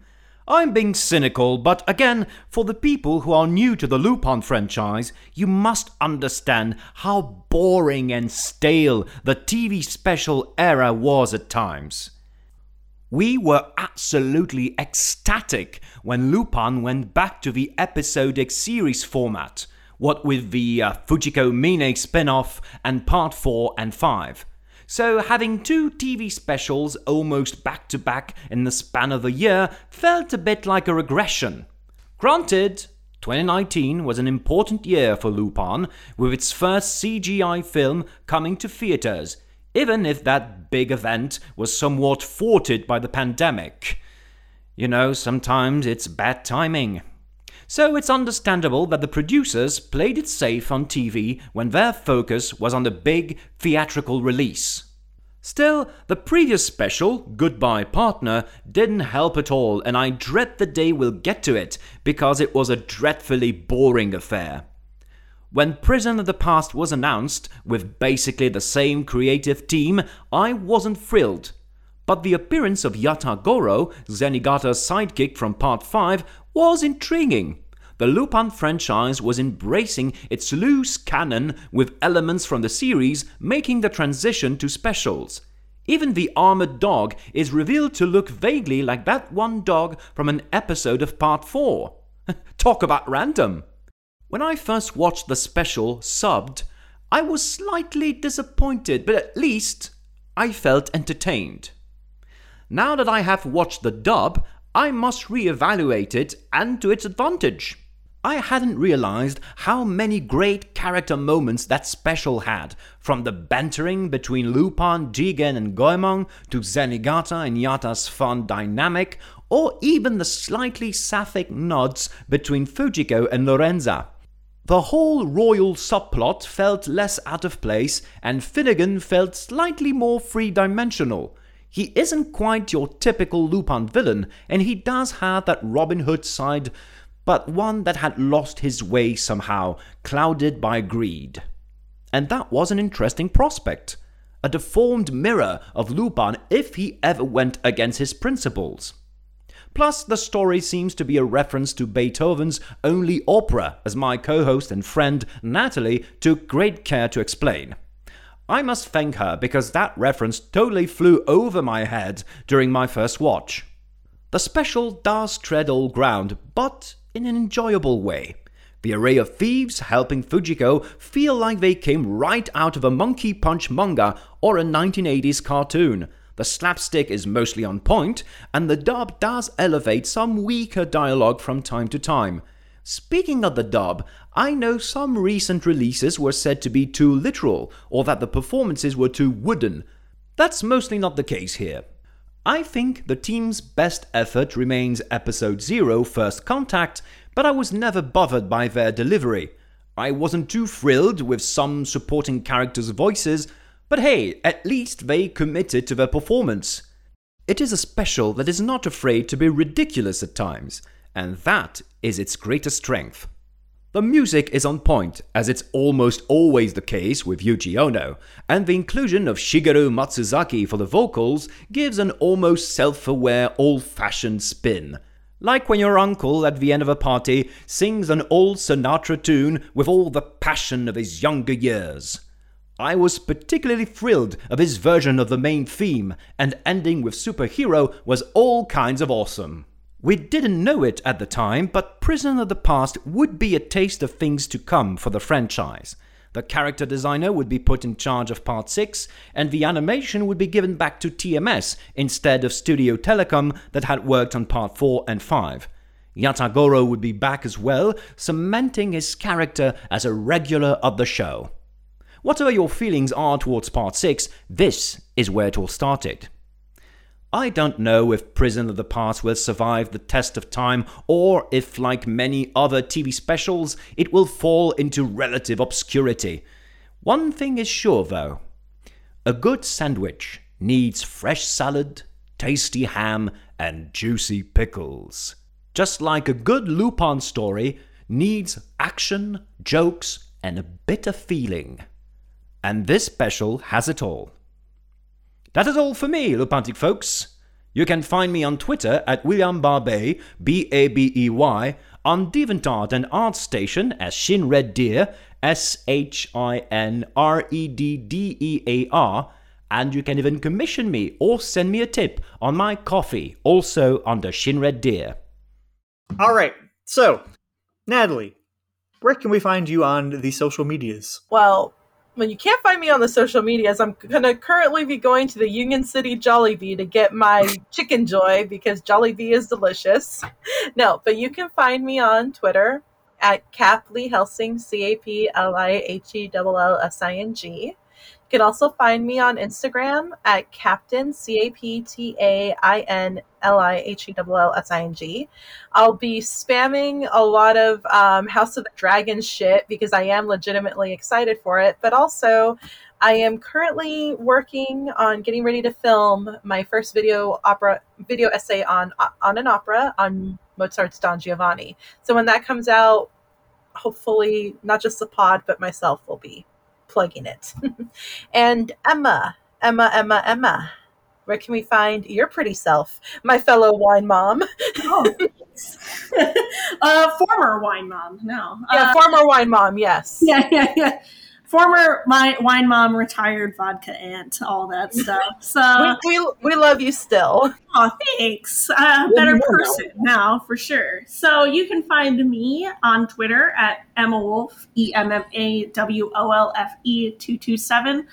I'm being cynical, but again, for the people who are new to the Lupin franchise, you must understand how boring and stale the TV special era was at times. We were absolutely ecstatic when Lupin went back to the episodic series format, what with the uh, Fujiko Mine spin off and part 4 and 5. So, having two TV specials almost back to back in the span of a year felt a bit like a regression. Granted, 2019 was an important year for Lupin, with its first CGI film coming to theatres, even if that big event was somewhat thwarted by the pandemic. You know, sometimes it's bad timing. So it's understandable that the producers played it safe on TV when their focus was on the big theatrical release. Still, the previous special, Goodbye Partner, didn't help at all, and I dread the day we'll get to it because it was a dreadfully boring affair. When Prison of the Past was announced, with basically the same creative team, I wasn't thrilled. But the appearance of Yatagoro, Zenigata's sidekick from Part 5, was intriguing. The Lupin franchise was embracing its loose canon with elements from the series, making the transition to specials. Even the armored dog is revealed to look vaguely like that one dog from an episode of Part 4. Talk about random! When I first watched the special subbed, I was slightly disappointed, but at least I felt entertained. Now that I have watched the dub, I must re-evaluate it and to its advantage. I hadn't realized how many great character moments that special had, from the bantering between Lupin, Jigen, and Goemon to Zenigata and Yata's fun dynamic, or even the slightly sapphic nods between Fujiko and Lorenza. The whole royal subplot felt less out of place, and Finnegan felt slightly more three dimensional. He isn't quite your typical Lupin villain, and he does have that Robin Hood side, but one that had lost his way somehow, clouded by greed. And that was an interesting prospect. A deformed mirror of Lupin if he ever went against his principles. Plus, the story seems to be a reference to Beethoven's only opera, as my co host and friend Natalie took great care to explain. I must thank her because that reference totally flew over my head during my first watch. The special does tread all ground, but in an enjoyable way. The array of thieves helping Fujiko feel like they came right out of a Monkey Punch manga or a 1980s cartoon. The slapstick is mostly on point, and the dub does elevate some weaker dialogue from time to time. Speaking of the dub, I know some recent releases were said to be too literal, or that the performances were too wooden. That's mostly not the case here. I think the team's best effort remains Episode 0 First Contact, but I was never bothered by their delivery. I wasn't too thrilled with some supporting characters' voices, but hey, at least they committed to their performance. It is a special that is not afraid to be ridiculous at times, and that is its greatest strength. The music is on point, as it's almost always the case with Yuji Ono, and the inclusion of Shigeru Matsuzaki for the vocals gives an almost self aware, old fashioned spin. Like when your uncle at the end of a party sings an old Sinatra tune with all the passion of his younger years. I was particularly thrilled of his version of the main theme, and ending with Superhero was all kinds of awesome. We didn't know it at the time, but Prison of the Past would be a taste of things to come for the franchise. The character designer would be put in charge of Part 6, and the animation would be given back to TMS instead of Studio Telecom that had worked on Part 4 and 5. Yatagoro would be back as well, cementing his character as a regular of the show. Whatever your feelings are towards Part 6, this is where it all started. I don't know if Prison of the Past will survive the test of time or if, like many other TV specials, it will fall into relative obscurity. One thing is sure, though a good sandwich needs fresh salad, tasty ham, and juicy pickles. Just like a good Lupin story needs action, jokes, and a bit of feeling. And this special has it all. That is all for me, Lupintic folks. You can find me on Twitter at William Barbey, B A B E Y, on DeviantArt and ArtStation as Shin Red Dear, S H I N R E D D E A R, and you can even commission me or send me a tip on my Ko-fi, also under Shin Red Dear. All right, so Natalie, where can we find you on the social medias? Well, when you can't find me on the social medias, I'm gonna currently be going to the Union City Jollibee to get my Chickenjoy because Jollibee is delicious. No, but you can find me on Twitter at Capli Hellsing, C A P L I H E L L S I N G. You can also find me on Instagram at Captain C A P T A I N L I H E L L S I N G. I'll be spamming a lot of um, House of the Dragon shit because I am legitimately excited for it, but also I am currently working on getting ready to film my first video opera video essay on on an opera on Mozart's Don Giovanni. So when that comes out, hopefully not just the pod but myself will be plugging it. and Emma, Emma, Emma, Emma, where can we find your pretty self, my fellow wine mom? oh, uh, former wine mom. No. Yeah, Uh, former wine mom. Yes. yeah, yeah, yeah. Former my wine mom, retired vodka aunt, all that stuff. So we, we, we love you still. Oh, thanks. Uh, better person now, for sure. So you can find me on Twitter at Emma Wolfe, E M M A W O L F E 227.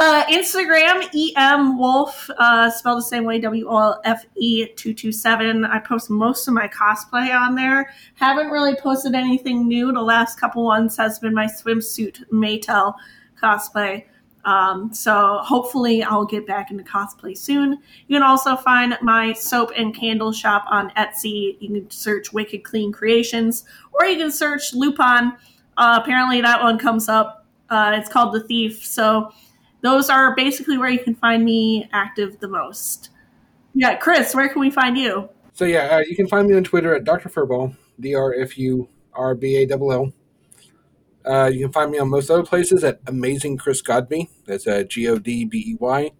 Uh, Instagram, EM Wolfe, uh, spelled the same way, W O L F E 227. I post most of my cosplay on there. Haven't really posted anything new. The last couple ones has been my swimsuit Maytel cosplay. Um, so hopefully I'll get back into cosplay soon. You can also find my soap and candle shop on Etsy. You can search Wicked Clean Creations, or you can search Lupin. Uh, apparently that one comes up. Uh, it's called The Thief. So those are basically where you can find me active the most. Yeah, Chris, where can we find you? So yeah, uh, you can find me on Twitter at Dr. Furball, D R F U R B A L L. Uh, you can find me on most other places at Amazing Chris Godbey. That's uh, G O D B E Y.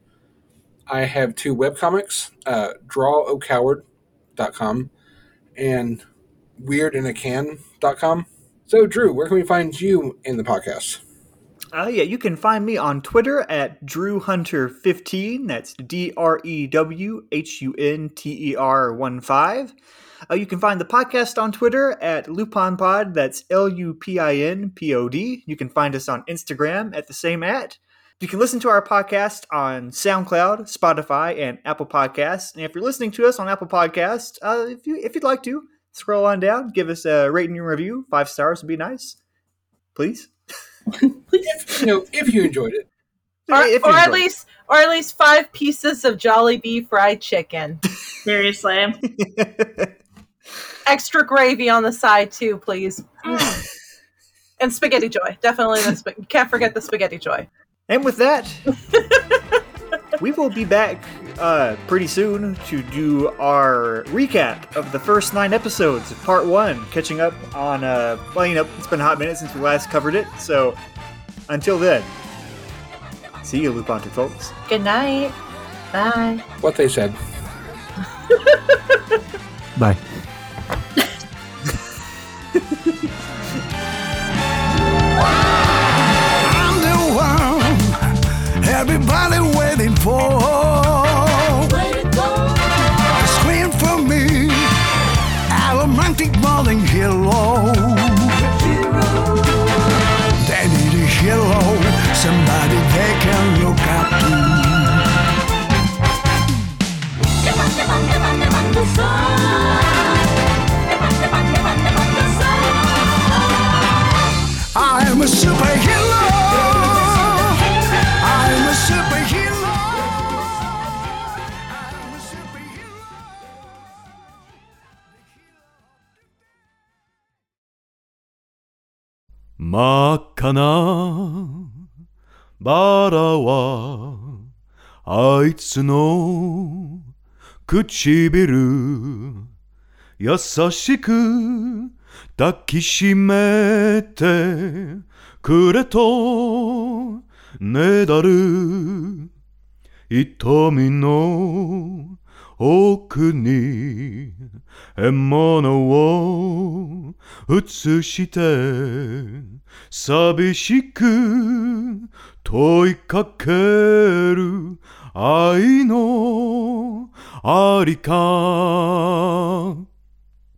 I have two webcomics, uh, drawocoward.com and weirdinacan.com. So, Drew, where can we find you in the podcast? Uh, yeah, you can find me on Twitter at DrewHunter15. That's D R E W H U N T E R 1 5. Uh, you can find the podcast on Twitter at LupinPod. That's L U P I N P O D. You can find us on Instagram at the same at. You can listen to our podcast on SoundCloud, Spotify, and Apple Podcasts. And if you're listening to us on Apple Podcasts, uh, if you if you'd like to, scroll on down, give us a rating and review. Five stars would be nice, please. You know, if you enjoyed it. Or, or at enjoyed it. least or at least five pieces of Jollibee fried chicken. Seriously. Extra gravy on the side too, please. Mm. and spaghetti joy. Definitely the sp- can't forget the spaghetti joy. And with that, we will be back uh, pretty soon to do our recap of the first nine episodes of part one, catching up on, uh, well, you know, it's been a hot minute since we last covered it. So until then, see you, Lupintic folks. Good night. Bye. What they said. Bye. I'm the one everybody waiting for. 真っ赤な。バラはあいつの唇。優しく抱きしめてくれとねだる。瞳の奥に獲物を映して寂しく問いかける愛のありか。